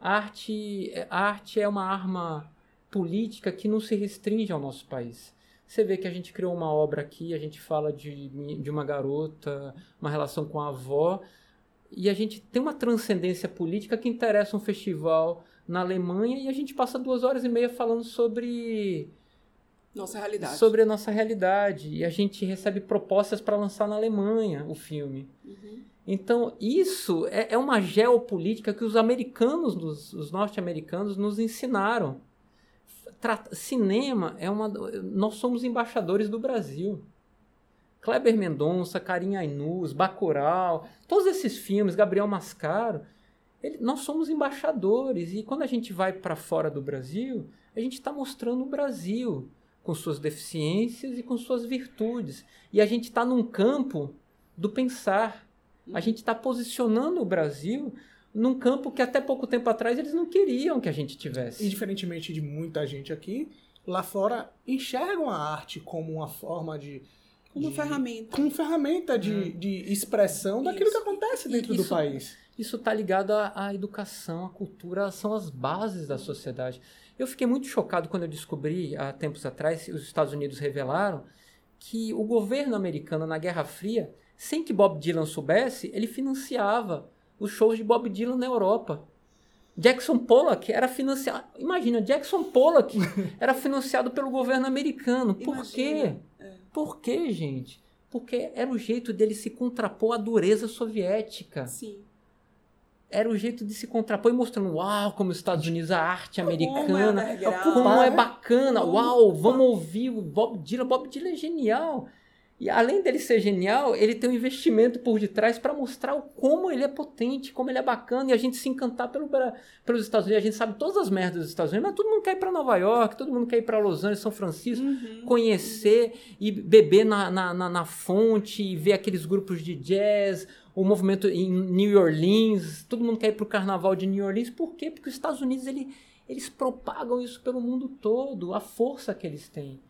A arte, a arte é uma arma política que não se restringe ao nosso país. Você vê que a gente criou uma obra aqui, a gente fala de, de uma garota, uma relação com a avó, e a gente tem uma transcendência política que interessa um festival na Alemanha e a gente passa duas horas e meia falando sobre Nossa realidade. sobre a nossa realidade e a gente recebe propostas para lançar na Alemanha o filme. Uhum. Então, isso é, é uma geopolítica que os americanos, nos- os norte-americanos, nos ensinaram. Cinema é uma. Nós somos embaixadores do Brasil. Kleber Mendonça, Karim Ainuz, Bacurau, todos esses filmes, Gabriel Mascaro, ele- nós somos embaixadores. E quando a gente vai para fora do Brasil, a gente está mostrando o Brasil com suas deficiências e com suas virtudes. E a gente está num campo do pensar. A gente está posicionando o Brasil num campo que até pouco tempo atrás eles não queriam que a gente E tivesse. diferentemente de muita gente aqui, lá fora enxergam a arte como uma forma de. Uma de- ferramenta. Como ferramenta de, de expressão daquilo que Isso. acontece E- dentro do isso- país. Isso está ligado à, à educação, à cultura, são as bases da sociedade. Eu fiquei muito chocado quando eu descobri, há tempos atrás, os Estados Unidos revelaram que o governo americano na Guerra Fria, sem que Bob Dylan soubesse, ele financiava os shows de Bob Dylan na Europa. Jackson Pollock era financiado. Imagina, Jackson Pollock era financiado pelo governo americano. Por Imagina. quê? É. Por quê, gente? Porque era o jeito dele se contrapor à dureza soviética. Sim. Era o jeito de se contrapor e mostrando, uau, como os Estados Unidos, a arte Como é americana, como é bacana, uau, vamos ouvir o Bob Dylan. Bob Dylan é genial. E além dele ser genial, ele tem um investimento por detrás para mostrar o como ele é potente, como ele é bacana, e a gente se encantar pelo, pelos Estados Unidos. A gente sabe todas as merdas dos Estados Unidos, mas todo mundo quer ir para Nova York, todo mundo quer ir para Los Angeles, São Francisco, Uhum. conhecer e beber na, na, na, na fonte, e ver aqueles grupos de jazz, o movimento em New Orleans, todo mundo quer ir para o carnaval de New Orleans. Por quê? Porque os Estados Unidos ele, eles propagam isso pelo mundo todo, a força que eles têm.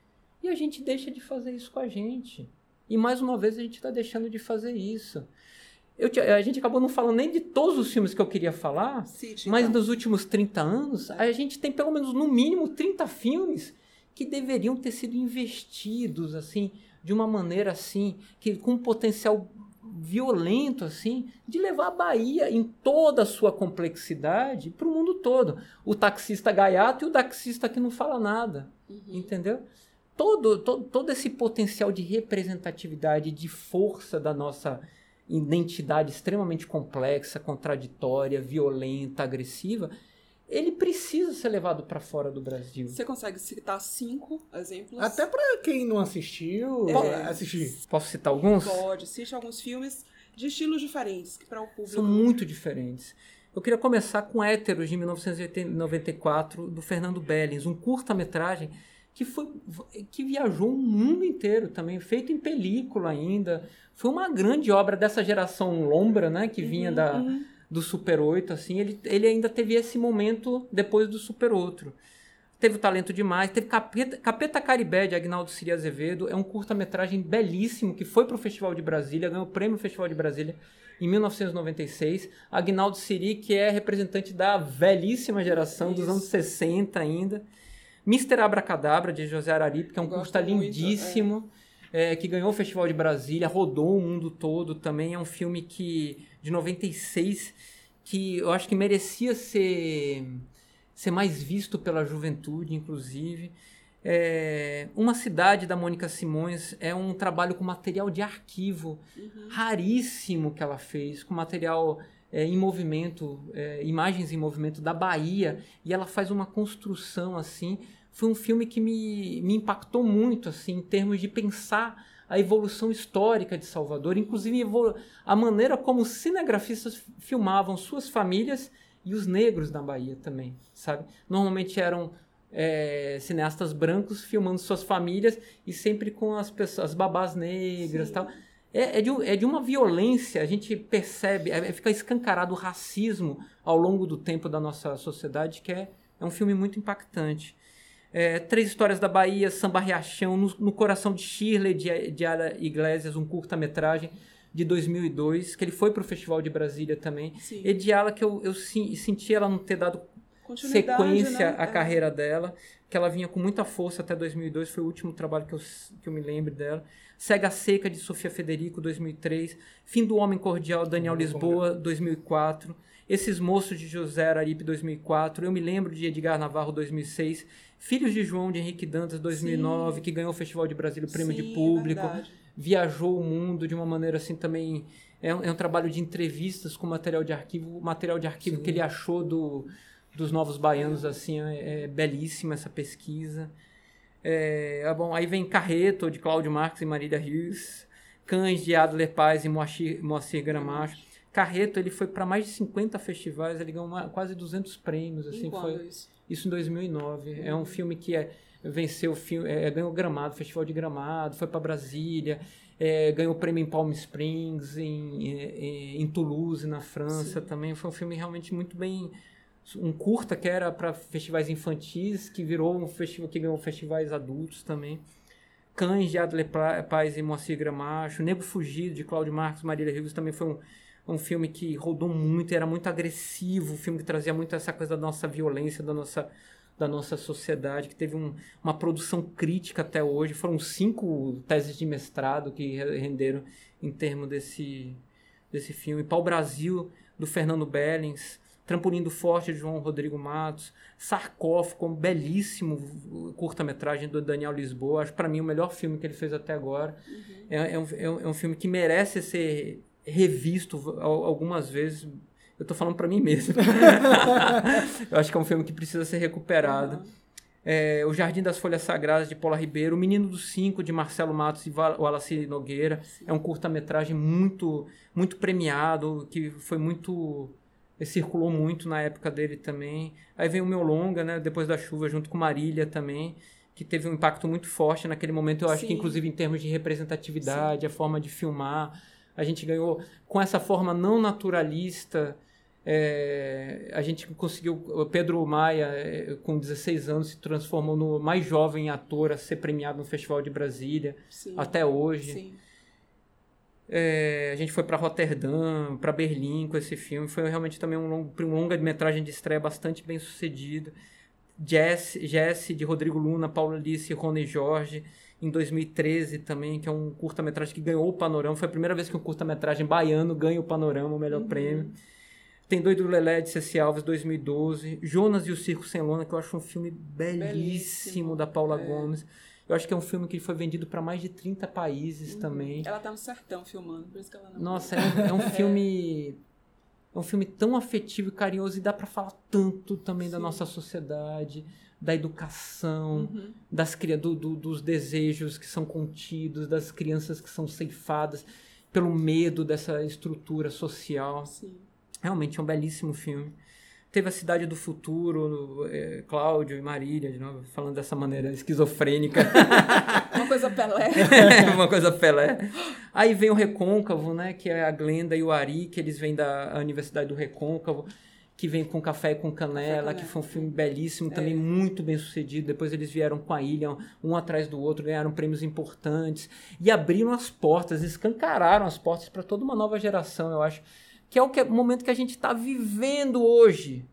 E a gente deixa de fazer isso com a gente. E mais uma vez a gente está deixando de fazer isso. Eu, a gente acabou não falando nem de todos os filmes que eu queria falar, mas então. nos últimos 30 anos, a gente tem pelo menos, no mínimo, 30 filmes que deveriam ter sido investidos, assim, de uma maneira, assim, que com um potencial violento, assim, de levar a Bahia em toda a sua complexidade para o mundo todo. O taxista gaiato e o taxista que não fala nada, Uhum. entendeu? Todo, todo, todo esse potencial de representatividade, de força da nossa identidade extremamente complexa, contraditória, violenta, agressiva, ele precisa ser levado para fora do Brasil. Você consegue citar cinco exemplos? Até pra quem não assistiu, É. assistir. Posso citar alguns? Pode. Cite alguns filmes de estilos diferentes, que para o público... São muito diferentes. Eu queria começar com Héteros, de 1994, do Fernando Bellins, um curta-metragem que, foi, que viajou o mundo inteiro também, feito em película ainda. Foi uma grande obra dessa geração Lombra, né, que vinha da, Uhum. do Super 8, assim, ele, ele ainda teve esse momento depois do Super 8. Teve o Talento Demais, teve Capeta, Capeta Caribé, de Agnaldo Siri Azevedo, é um curta-metragem belíssimo, que foi para o Festival de Brasília, ganhou o prêmio Festival de Brasília em 1996. Agnaldo Siri, que é representante da velhíssima geração, dos Isso. anos 60 ainda. Mr. Abracadabra, de José Araripe, que é um curta muito, lindíssimo, é, que ganhou o Festival de Brasília, rodou o mundo todo também. É um filme que de 96 que eu acho que merecia ser, ser mais visto pela juventude, inclusive. É, Uma Cidade, da Mônica Simões, é um trabalho com material de arquivo Uhum. raríssimo que ela fez, com material é, em movimento, é, imagens em movimento da Bahia, e ela faz uma construção assim. Foi um filme que me, me impactou muito, assim, em termos de pensar a evolução histórica de Salvador, inclusive a maneira como os cinegrafistas filmavam suas famílias e os negros na Bahia também, sabe? Normalmente eram é, cineastas brancos filmando suas famílias e sempre com as pessoas, as babás negras Sim. tal. É, é, de, é de uma violência, a gente percebe, é, fica escancarado o racismo ao longo do tempo da nossa sociedade, que é, é um filme muito impactante. É, Três Histórias da Bahia, Samba Riachão, no, no Coração de Shirley, de, de Ara Iglesias, um curta-metragem de 2002, que ele foi para o Festival de Brasília também. Sim. Ediala, que eu, eu sen- senti ela não ter dado sequência né? à É. carreira dela, que ela vinha com muita força até 2002, foi o último trabalho que eu, que eu me lembro dela. Cega Seca, de Sofia Federico, 2003. Fim do Homem Cordial, Daniel Lisboa, 2004. Esses Moços, de José Araripe, 2004. Eu me lembro de Edgar Navarro, 2006. Filhos de João, de Henrique Dantas, 2009, que ganhou o Festival de Brasília, o Prêmio de Sim, Público verdade. viajou o mundo de uma maneira assim também. É um, é um trabalho de entrevistas com material de arquivo. O material de arquivo que ele achou do, dos Novos Baianos, assim, é, é belíssima essa pesquisa. É, ah, bom, aí vem Carreto, de Cláudio Marques e Marília Rios. Cães, de Adler Paz e Moacir, Moacir Gramacho. Carreto, ele foi para mais de 50 festivais, ele ganhou uma- quase 200 prêmios, assim, foi... isso? Isso em 2009. É um filme que é, venceu o filme, é, ganhou Gramado, Festival de Gramado, foi para Brasília, é, ganhou prêmio em Palm Springs, em, em, em Toulouse, na França Sim. também. Foi um filme realmente muito bem. Um curta que era para festivais infantis, que virou um festival que ganhou festivais adultos também. Cães de Adler Paz e Moacir Gramacho. Nego Fugido, de Cláudio Marcos Marília Rios, também foi um, um filme que rodou muito, era muito agressivo, um filme que trazia muito essa coisa da nossa violência, da nossa, da nossa sociedade, que teve um, uma produção crítica até hoje. Foram cinco teses de mestrado que renderam em termos desse, desse filme. Pau Brasil, do Fernando Bellings, Trampolim do Forte, de João Rodrigo Matos, Sarcófago, um belíssimo curta-metragem do Daniel Lisboa. Acho para mim o melhor filme que ele fez até agora. Uhum. É, é, um, é um filme que merece ser revisto algumas vezes eu tô falando para mim mesmo. eu acho que é um filme que precisa ser recuperado. Uhum. É, o Jardim das Folhas Sagradas, de Paula Ribeiro. O Menino dos Cinco, de Marcelo Matos e Wallace Nogueira. Sim. É um curta-metragem muito, muito premiado, que foi muito... Circulou muito na época dele também. Aí vem o meu longa, né? Depois da chuva, junto com Marília também que teve um impacto muito forte naquele momento. Eu acho Sim. que, inclusive, em termos de representatividade, Sim. a forma de filmar, a gente ganhou com essa forma não naturalista é, a gente conseguiu. Pedro Maia, é, com 16 anos, se transformou no mais jovem ator a ser premiado no Festival de Brasília, Sim. até hoje. É, a gente foi para Roterdã, para Berlim com esse filme. Foi realmente também um, long, um longa-metragem de estreia bastante bem sucedido. Jesse, Jesse de Rodrigo Luna, Paulo Alice e Rony Jorge, em 2013 também, que é um curta-metragem que ganhou o Panorama. Foi a primeira vez que um curta-metragem baiano ganha o Panorama, o melhor uhum. prêmio. Tem Doido Lelé de Ceci Alves, 2012. Jonas e o Circo Sem Lona, que eu acho um filme belíssimo, belíssimo. da Paula é. Gomes. Eu acho que é um filme que foi vendido para mais de 30 países uhum. também. Ela tá no sertão filmando, por isso que ela não. Nossa, é, é, um filme. É um filme tão afetivo e carinhoso e dá para falar tanto também Sim. da nossa sociedade, da educação, uhum. das do, do, dos desejos que são contidos, das crianças que são ceifadas pelo medo dessa estrutura social. Sim. Realmente é um belíssimo filme. Teve a Cidade do Futuro, é, Cláudio e Marília, de novo, falando dessa maneira esquizofrênica. Uma coisa Pelé. uma coisa Pelé. Aí vem o Recôncavo, né? Que é a Glenda e o Ari, que eles vêm da Universidade do Recôncavo, que vem com Café e com Canela, que foi um filme belíssimo, também é. muito bem sucedido. Depois eles vieram com a Ilha, um atrás do outro, ganharam prêmios importantes e abriram as portas, escancararam as portas para toda uma nova geração, eu acho que é o, que, momento que a gente está vivendo hoje,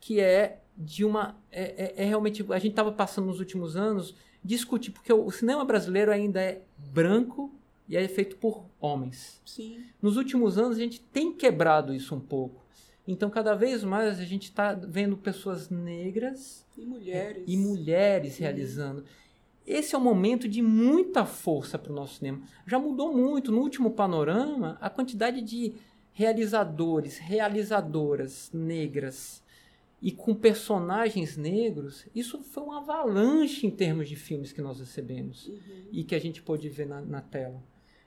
que é de uma. É, é, é realmente. A gente estava passando nos últimos anos discutir, porque o, o, cinema brasileiro ainda é branco e é feito por homens. Sim. Nos últimos anos a gente tem quebrado isso um pouco. Então, cada vez mais a gente está vendo pessoas negras e mulheres, e mulheres realizando esse é um momento de muita força para o nosso cinema. Já mudou muito. No último panorama, a quantidade de realizadores, realizadoras negras e com personagens negros, isso foi uma avalanche em termos de filmes que nós recebemos uhum. e que a gente pôde ver na, na tela.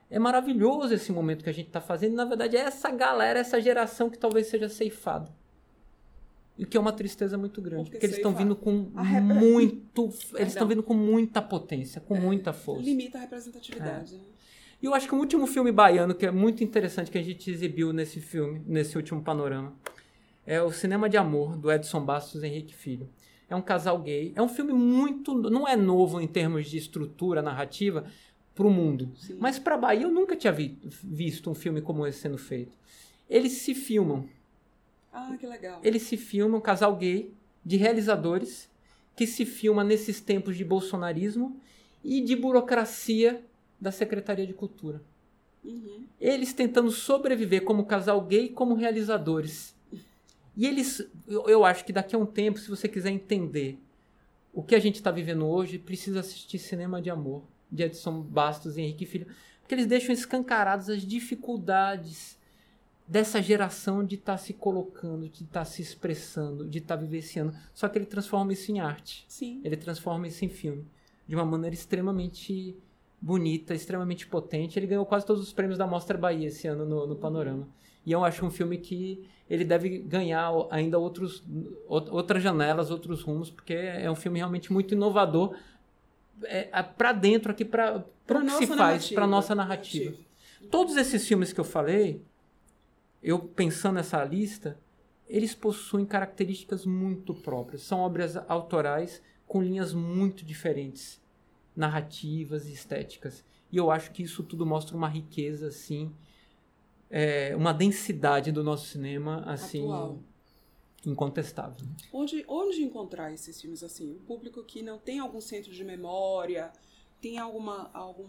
É maravilhoso esse momento que a gente está fazendo. Na verdade, é essa galera, essa geração que talvez seja ceifada. E que é uma tristeza muito grande, porque, porque eles estão vindo com muito, eles estão vindo com muita potência, com é, muita força. Limita a representatividade. É. Né? E eu acho que o último filme baiano que é muito interessante que a gente exibiu nesse filme, nesse último panorama, é o Cinema de Amor do Edson Bastos e Henrique Filho. É um casal gay. É um filme muito, não é novo em termos de estrutura narrativa para o mundo, Sim. mas para a Bahia eu nunca tinha vi, visto um filme como esse sendo feito. Eles se filmam ah, que legal. Eles se filmam, casal gay, de realizadores, que se filma nesses tempos de bolsonarismo e de burocracia da Secretaria de Cultura. Uhum. Eles tentando sobreviver como casal gay como realizadores. E eles, eu, eu acho que daqui a um tempo, se você quiser entender o que a gente está vivendo hoje, precisa assistir Cinema de Amor, de Edson Bastos e Henrique Filho, porque eles deixam escancaradas as dificuldades dessa geração de estar tá se colocando, de estar tá se expressando, de estar tá vivenciando. Só que ele transforma isso em arte. Sim. Ele transforma isso em filme. De uma maneira extremamente bonita, extremamente potente. Ele ganhou quase todos os prêmios da Mostra Bahia esse ano no, no Panorama. E eu acho um filme que ele deve ganhar ainda outros, outras janelas, outros rumos, porque é um filme realmente muito inovador é, para dentro aqui, para o que se faz, para nossa narrativa. Todos esses filmes que eu falei, eu pensando nessa lista, eles possuem características muito próprias. São obras autorais com linhas muito diferentes, narrativas e estéticas. E eu acho que isso tudo mostra uma riqueza, assim, é, uma densidade do nosso cinema, assim, Atual. Incontestável. Onde, onde encontrar esses filmes assim? O público que não tem algum centro de memória, tem alguma algum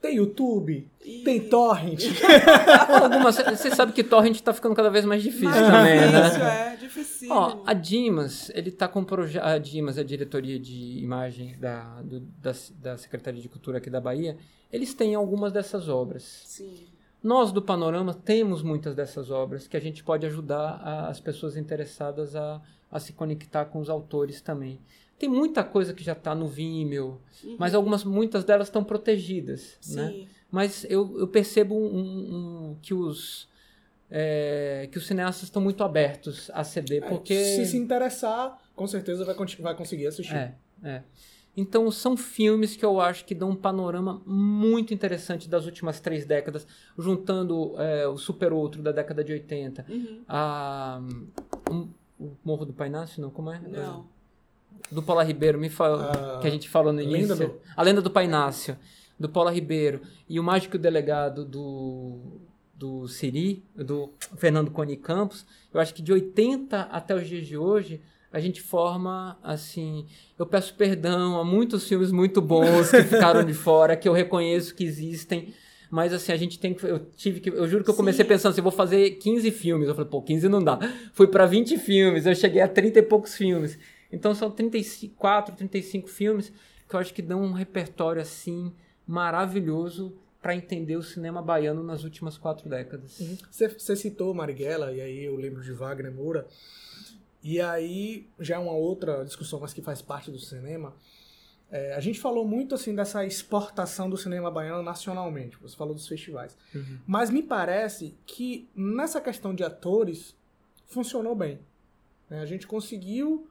Tem YouTube, E- tem torrent. Algumas, você sabe que torrent tá ficando cada vez mais difícil Mais também, difícil, né? é, difícil. Ó, a Dimas, ele tá com projeto. A Dimas, a diretoria de imagem da, do- da, da Secretaria de Cultura aqui da Bahia, eles têm algumas dessas obras. Sim. Nós do Panorama temos muitas dessas obras que a gente pode ajudar a- as pessoas interessadas a, a se conectar com os autores também. Tem muita coisa que já está no Vimeo, mas algumas, muitas delas estão protegidas, né? Sim. Mas eu, eu percebo um- um- que os é, que os cineastas estão muito abertos a ceder, porque Se se interessar, com certeza vai, vai conseguir assistir. é, é. Então são filmes que eu acho que dão um panorama muito interessante das últimas três décadas, juntando é, o Super Outro da década de 80, Uhum. a, um, o Morro do Pai Inácio, não, como é? Não. Do Paula Ribeiro, me fala, Ah, que a gente falou no Lenda início. do- A Lenda do Pai Inácio, do Paula Ribeiro, e o Mágico Delegado do, do Siri, do Fernando Cone Campos, eu acho que de 80 até os dias de hoje, a gente forma, assim... Eu peço perdão a muitos filmes muito bons que ficaram de fora, que eu reconheço que existem, mas assim, a gente tem que. Eu tive que. Eu juro que eu comecei Sim. pensando assim, eu vou fazer 15 filmes. Eu falei, pô, 15 não dá. Fui pra 20 filmes, eu cheguei a 30 e poucos filmes. Então são 34, 35 filmes que eu acho que dão um repertório assim maravilhoso para entender o cinema baiano nas últimas quatro décadas. Você, você citou Marighella, e aí eu lembro de Wagner Moura. E aí, já é uma outra discussão, mas que faz parte do cinema. É, a gente falou muito assim dessa exportação do cinema baiano nacionalmente. Você falou dos festivais. Uhum. Mas me parece que nessa questão de atores funcionou bem. né? A gente conseguiu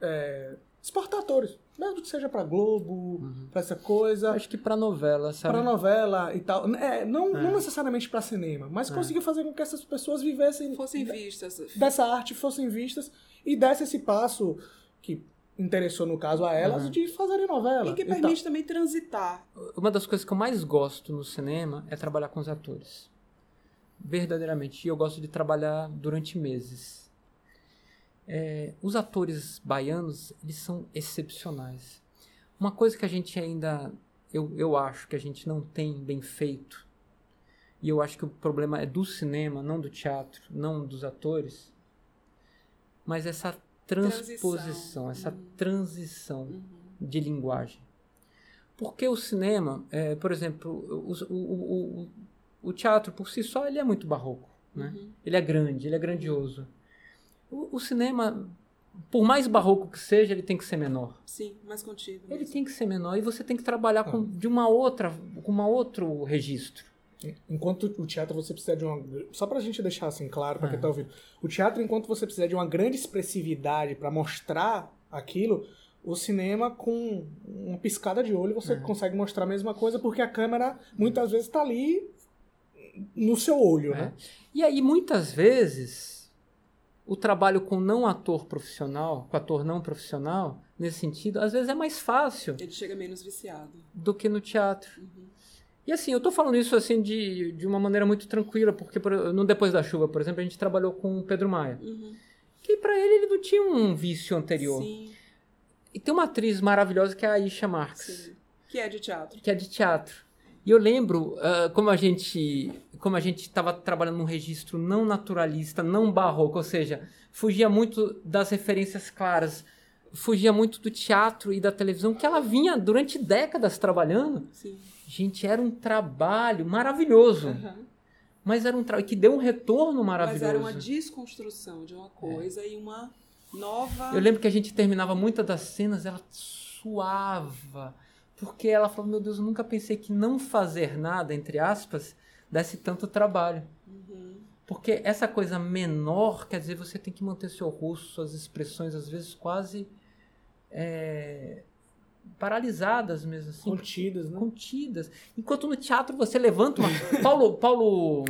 é, exportar atores, mesmo que seja para Globo, pra essa coisa. Acho que para novela, sabe? Pra novela e tal. É, não, É. não necessariamente pra cinema, mas É. conseguiu fazer com que essas pessoas vivessem Fossem vistas. dessa arte, fossem vistas e desse esse passo que interessou, no caso, a elas Uhum. de fazerem novela. E que tal. permite também transitar. Uma das coisas que eu mais gosto no cinema é trabalhar com os atores. Verdadeiramente. E eu gosto de trabalhar durante meses. É, os atores baianos, eles são excepcionais. Uma coisa que a gente ainda, eu, eu acho que a gente não tem bem feito, e eu acho que o problema é do cinema, não do teatro, não dos atores, mas essa transposição, Transição. essa Uhum. transição Uhum. de linguagem. Porque o cinema, é, por exemplo, o, o, o, o, teatro por si só ele é muito barroco. Né? Uhum. Ele é grande, ele é grandioso. O, o cinema, por mais barroco que seja, ele tem que ser menor. Sim, mais contido. Ele mesmo. tem que ser menor e você tem que trabalhar com, de uma outra, com uma outro registro. Enquanto o teatro você precisa de uma. Só pra gente deixar assim claro pra quem Ah. tá ouvindo. O teatro, enquanto você precisa de uma grande expressividade pra mostrar aquilo, o cinema, com uma piscada de olho, você Ah. consegue mostrar a mesma coisa, porque a câmera muitas vezes tá ali no seu olho, É. né? E aí, muitas vezes, o trabalho com não ator profissional, com ator não profissional, nesse sentido, às vezes é mais fácil Ele chega menos viciado. do que no teatro. E assim, eu tô falando isso assim de, de uma maneira muito tranquila, porque por- no Depois da Chuva, por exemplo, a gente trabalhou com o Pedro Maia. Uhum. Que pra ele ele não tinha um vício anterior. Sim, E tem uma atriz maravilhosa que é a Isha Marx, sim. Que é de teatro. que é de teatro. E eu lembro ah, como a gente como a gente estava trabalhando num registro não naturalista, não barroco, ou seja, fugia muito das referências claras, fugia muito do teatro e da televisão que ela vinha durante décadas trabalhando. Sim. Gente, era um trabalho maravilhoso. Aham. Mas era um trabalho que deu um retorno Mas maravilhoso. era uma desconstrução de uma coisa e uma nova. Eu lembro que a gente terminava muitas das cenas, ela suava. Porque ela falou, meu Deus, eu nunca pensei que não fazer nada, entre aspas, desse tanto trabalho. Uhum. Porque essa coisa menor, quer dizer, você tem que manter seu rosto, suas expressões, às vezes quase é, paralisadas mesmo, assim. Contidas, né? contidas. Enquanto no teatro você levanta uma. Paulo, Paulo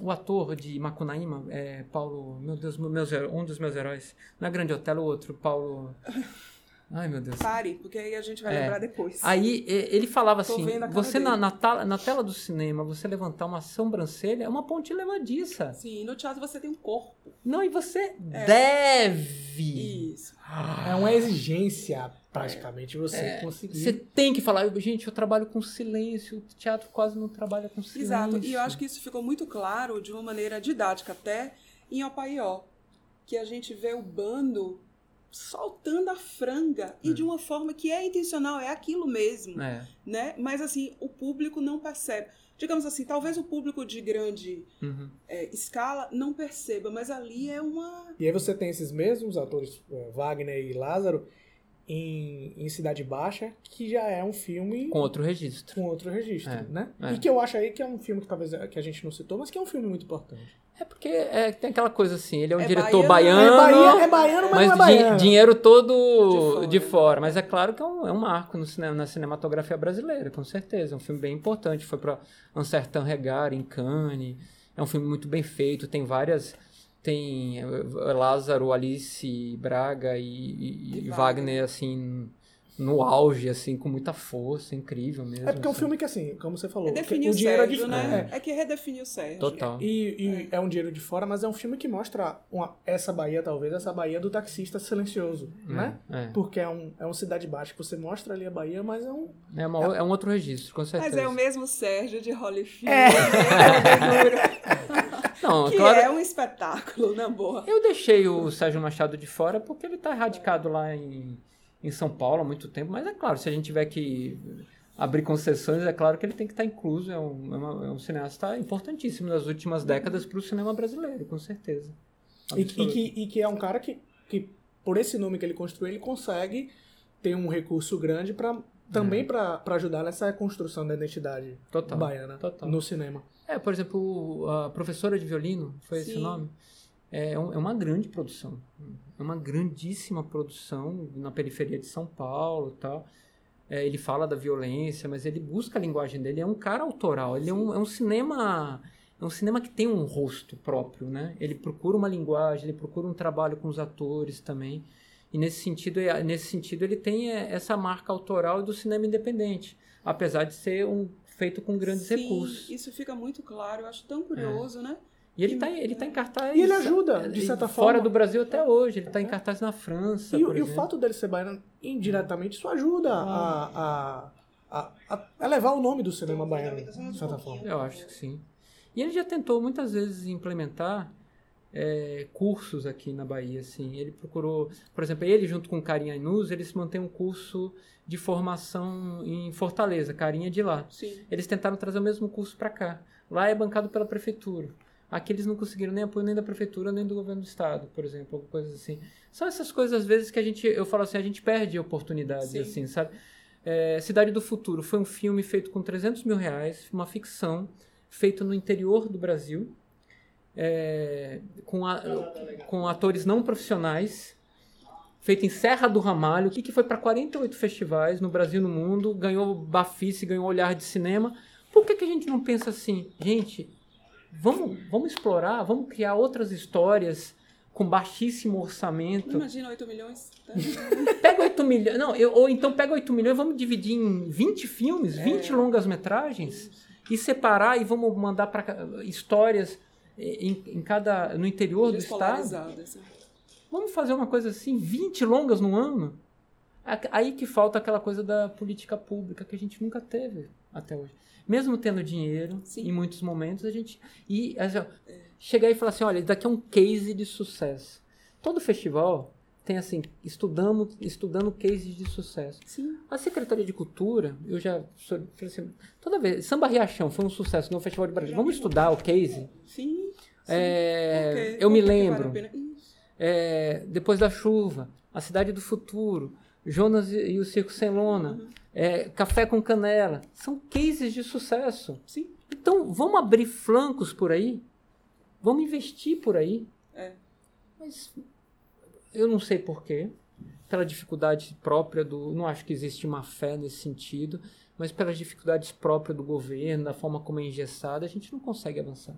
o ator de Macunaíma, é Paulo, meu Deus, meus, um dos meus heróis. Não é Grande Hotel, o outro, Paulo. Ai, meu Deus. Pare, porque aí a gente vai É. lembrar depois. Aí ele falava Tô assim: você na, na, tala- na tela do cinema, você levantar uma sobrancelha é uma ponte levadiça. Sim, no teatro você tem um corpo. Não, e você É. deve. Isso. É uma exigência, praticamente, você conseguir. Você tem que falar, gente, eu trabalho com silêncio, o teatro quase não trabalha com silêncio. Exato. E eu acho que isso ficou muito claro de uma maneira didática até em Opaió, que a gente vê o bando soltando a franga e de uma forma que é intencional, é aquilo mesmo, É. né? Mas assim, o público não percebe. Digamos assim, talvez o público de grande Uhum. é, escala não perceba, mas ali é uma E aí você tem esses mesmos atores, eh, Wagner e Lázaro, em, em Cidade Baixa, que já é um filme Com outro registro. com outro registro, É, né? é. E que eu acho aí que é um filme que talvez que a gente não citou, mas que é um filme muito importante. É porque é, tem aquela coisa assim, ele é um É diretor baiano. baiano. É, Bahia, é baiano, mas, mas não é di- baiano. dinheiro todo De de fora. fora. Mas é claro que é um, é um marco no cinema, na cinematografia brasileira, com certeza. É um filme bem importante. Foi para Um Certain Regard, em Cannes. É um filme muito bem feito. Tem várias. Tem eh, Lázaro, Alice, Braga e, e- E. Wagner, assim, no auge, assim, com muita força. Incrível mesmo. É porque é um assim. filme que, assim, como você falou, redefiniu o dinheiro Sérgio, é de né? é. É. que redefiniu o Sérgio. Total. E, e é. um dinheiro de fora, mas é um filme que mostra uma- essa Bahia, talvez, essa Bahia do taxista silencioso, né? É, Porque é um, é um cidade baixa que você mostra ali a Bahia, mas é um. é, uma- é um outro registro, com certeza. Mas é o mesmo Sérgio de Holyfield, É. né? Não, que claro, é um espetáculo, na boa. Eu deixei o Sérgio Machado de fora porque ele está radicado lá em, em São Paulo há muito tempo. Mas é claro, se a gente tiver que abrir concessões, é claro que ele tem que estar incluso. É um, é uma- é um cineasta importantíssimo nas últimas décadas para o cinema brasileiro, com certeza. E, e Absoluto. que, e que é um cara que, que, por esse nome que ele construiu, ele consegue ter um recurso grande para também pra para ajudar nessa construção da identidade Total, baiana total. no cinema. É, por exemplo, a professora de violino, foi esse Sim. o nome? É, é uma grande produção. É uma grandíssima produção na periferia de São Paulo e tal. É, ele fala da violência, mas ele busca a linguagem dele. É um cara autoral. Ele é um, é um cinema. É um cinema que tem um rosto próprio, né? Ele procura uma linguagem, ele procura um trabalho com os atores também. E nesse sentido, é- nesse sentido ele tem é, essa marca autoral do cinema independente, apesar de ser um feito com grandes Sim, recursos. Isso fica muito claro, eu acho tão curioso, né? E ele tá, ele tá em cartaz. E ele ajuda, de certa fora forma. do Brasil até hoje. Ele tá em cartaz na França. E, e o fato dele ser baiano, indiretamente, isso ajuda a, a, a, a elevar o nome do cinema baiano, de certa forma. Eu acho que sim. E ele já tentou muitas vezes implementar é, cursos aqui na Bahia, assim. Ele procurou, por exemplo, ele junto com Carinha Inus, eles mantêm um curso de formação em Fortaleza, Carinha de lá. Sim. Eles tentaram trazer o mesmo curso para cá. Lá é bancado pela prefeitura. Aqui eles não conseguiram nem apoio nem da prefeitura nem do governo do estado, por exemplo, alguma coisa assim. São essas coisas às vezes que a gente, eu falo assim, a gente perde oportunidades, Sim. assim, sabe? É, Cidade do Futuro foi um filme feito com 300 mil reais, uma ficção feito no interior do Brasil, é, com, a- com atores não profissionais, feito em Serra do Ramalho, que que foi para 48 festivais no Brasil e no mundo, ganhou Bafice, ganhou Olhar de Cinema. Por que, que a gente não pensa assim, gente, vamos, vamos explorar, vamos criar outras histórias com baixíssimo orçamento? Imagina 8 milhões. tá? Pega 8 milhões, não, eu- ou então pega 8 milhões, vamos dividir em 20 filmes, 20 longas metragens e separar e vamos mandar para histórias em, em cada no interior do estado. Assim. Vamos fazer uma coisa assim, 20 longas no ano? Aí que falta aquela coisa da política pública que a gente nunca teve até hoje. Mesmo tendo dinheiro, Sim. em muitos momentos, a gente. E assim, chegar e falar assim: olha, isso daqui é um case de sucesso. Todo festival tem assim, estudamos, estudando cases de sucesso. Sim. A Secretaria de Cultura, eu já falei assim, toda vez, Samba Riachão foi um sucesso no Festival de Brasil. Vamos estudar o case? Sim. É, eu me lembro. vale. É, Depois da Chuva, A Cidade do Futuro, Jonas e o Circo Sem Lona, Uhum. é, Café com Canela. São cases de sucesso. Sim. Então, vamos abrir flancos por aí? Vamos investir por aí? É. Mas eu não sei porquê. Pela dificuldade própria do. Não acho que existe uma fé nesse sentido, mas pelas dificuldades próprias do governo, da forma como é engessada, a gente não consegue avançar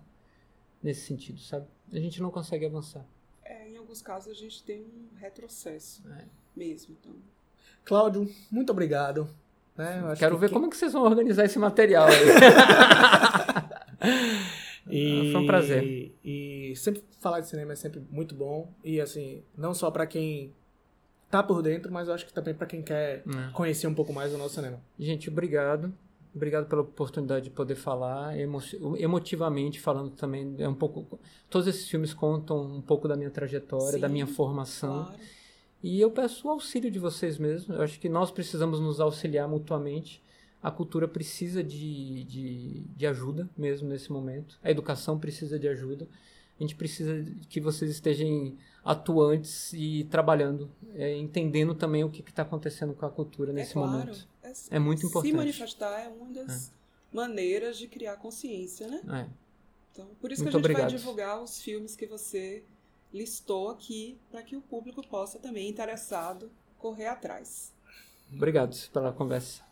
nesse sentido, sabe? A gente não consegue avançar. É, em alguns casos a gente tem um retrocesso É. mesmo. Então. Cláudio, muito obrigado. Né? Quero que ver que... como é que vocês vão organizar esse material aí. e, Foi um prazer. E, e sempre falar de cinema é sempre muito bom. E assim, não só para quem tá por dentro, mas eu acho que também para quem quer é. conhecer um pouco mais do nosso cinema. Gente, obrigado. Obrigado pela oportunidade de poder falar, emo emotivamente falando também, é um pouco, todos esses filmes contam um pouco da minha trajetória, Sim, da minha formação. Claro. E eu peço o auxílio de vocês mesmos. Eu acho que nós precisamos nos auxiliar mutuamente. A cultura precisa de, de, de ajuda mesmo nesse momento. A educação precisa de ajuda. A gente precisa que vocês estejam atuantes e trabalhando, é, entendendo também o que está acontecendo com a cultura é nesse é claro. momento. É, é, muito importante. Se manifestar é uma das é. maneiras de criar consciência, né? É. Então, por isso muito que a gente obrigado. vai divulgar os filmes que você listou aqui para que o público possa também, interessado, correr atrás. Obrigado pela conversa.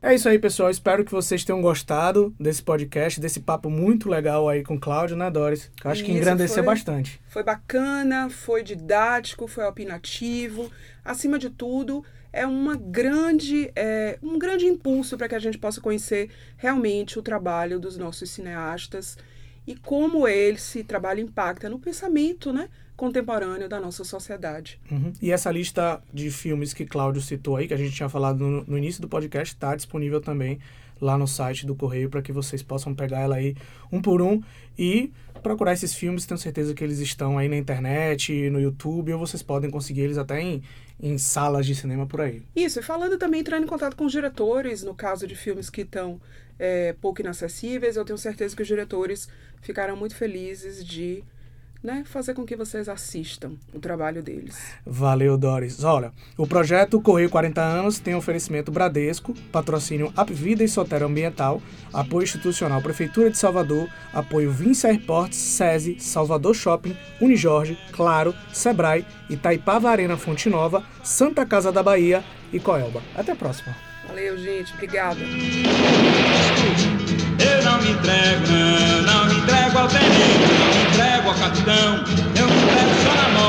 É isso aí, pessoal. Espero que vocês tenham gostado desse podcast, desse papo muito legal aí com o Cláudio, né, Doris? Que eu acho isso, que engrandeceu foi, bastante. Foi bacana, foi didático, foi opinativo. Acima de tudo, é uma grande, é, um grande impulso para que a gente possa conhecer realmente o trabalho dos nossos cineastas e como esse trabalho impacta no pensamento né, contemporâneo da nossa sociedade. Uhum. E essa lista de filmes que Cláudio citou aí, que a gente tinha falado no, no início do podcast, está disponível também lá no site do Correio para que vocês possam pegar ela aí um por um e procurar esses filmes. Tenho certeza que eles estão aí na internet, no YouTube, ou vocês podem conseguir eles até em, em salas de cinema por aí. Isso, e falando também, entrando em contato com os diretores, no caso de filmes que estão é, pouco inacessíveis, eu tenho certeza que os diretores ficarão muito felizes de né, fazer com que vocês assistam o trabalho deles. Valeu, Doris. Olha, o projeto Correio 40 Anos tem oferecimento Bradesco, patrocínio Apvida e Sotero Ambiental, apoio institucional Prefeitura de Salvador, apoio Vinci Airports, SESI, Salvador Shopping, Unijorge, Claro, Sebrae, Itaipava Arena Fonte Nova, Santa Casa da Bahia e Coelba. Até a próxima. Valeu, gente. Obrigada. Eu não me entrego, não, não me entrego ao tenente, não me entrego ao capitão, eu me entrego só na mão.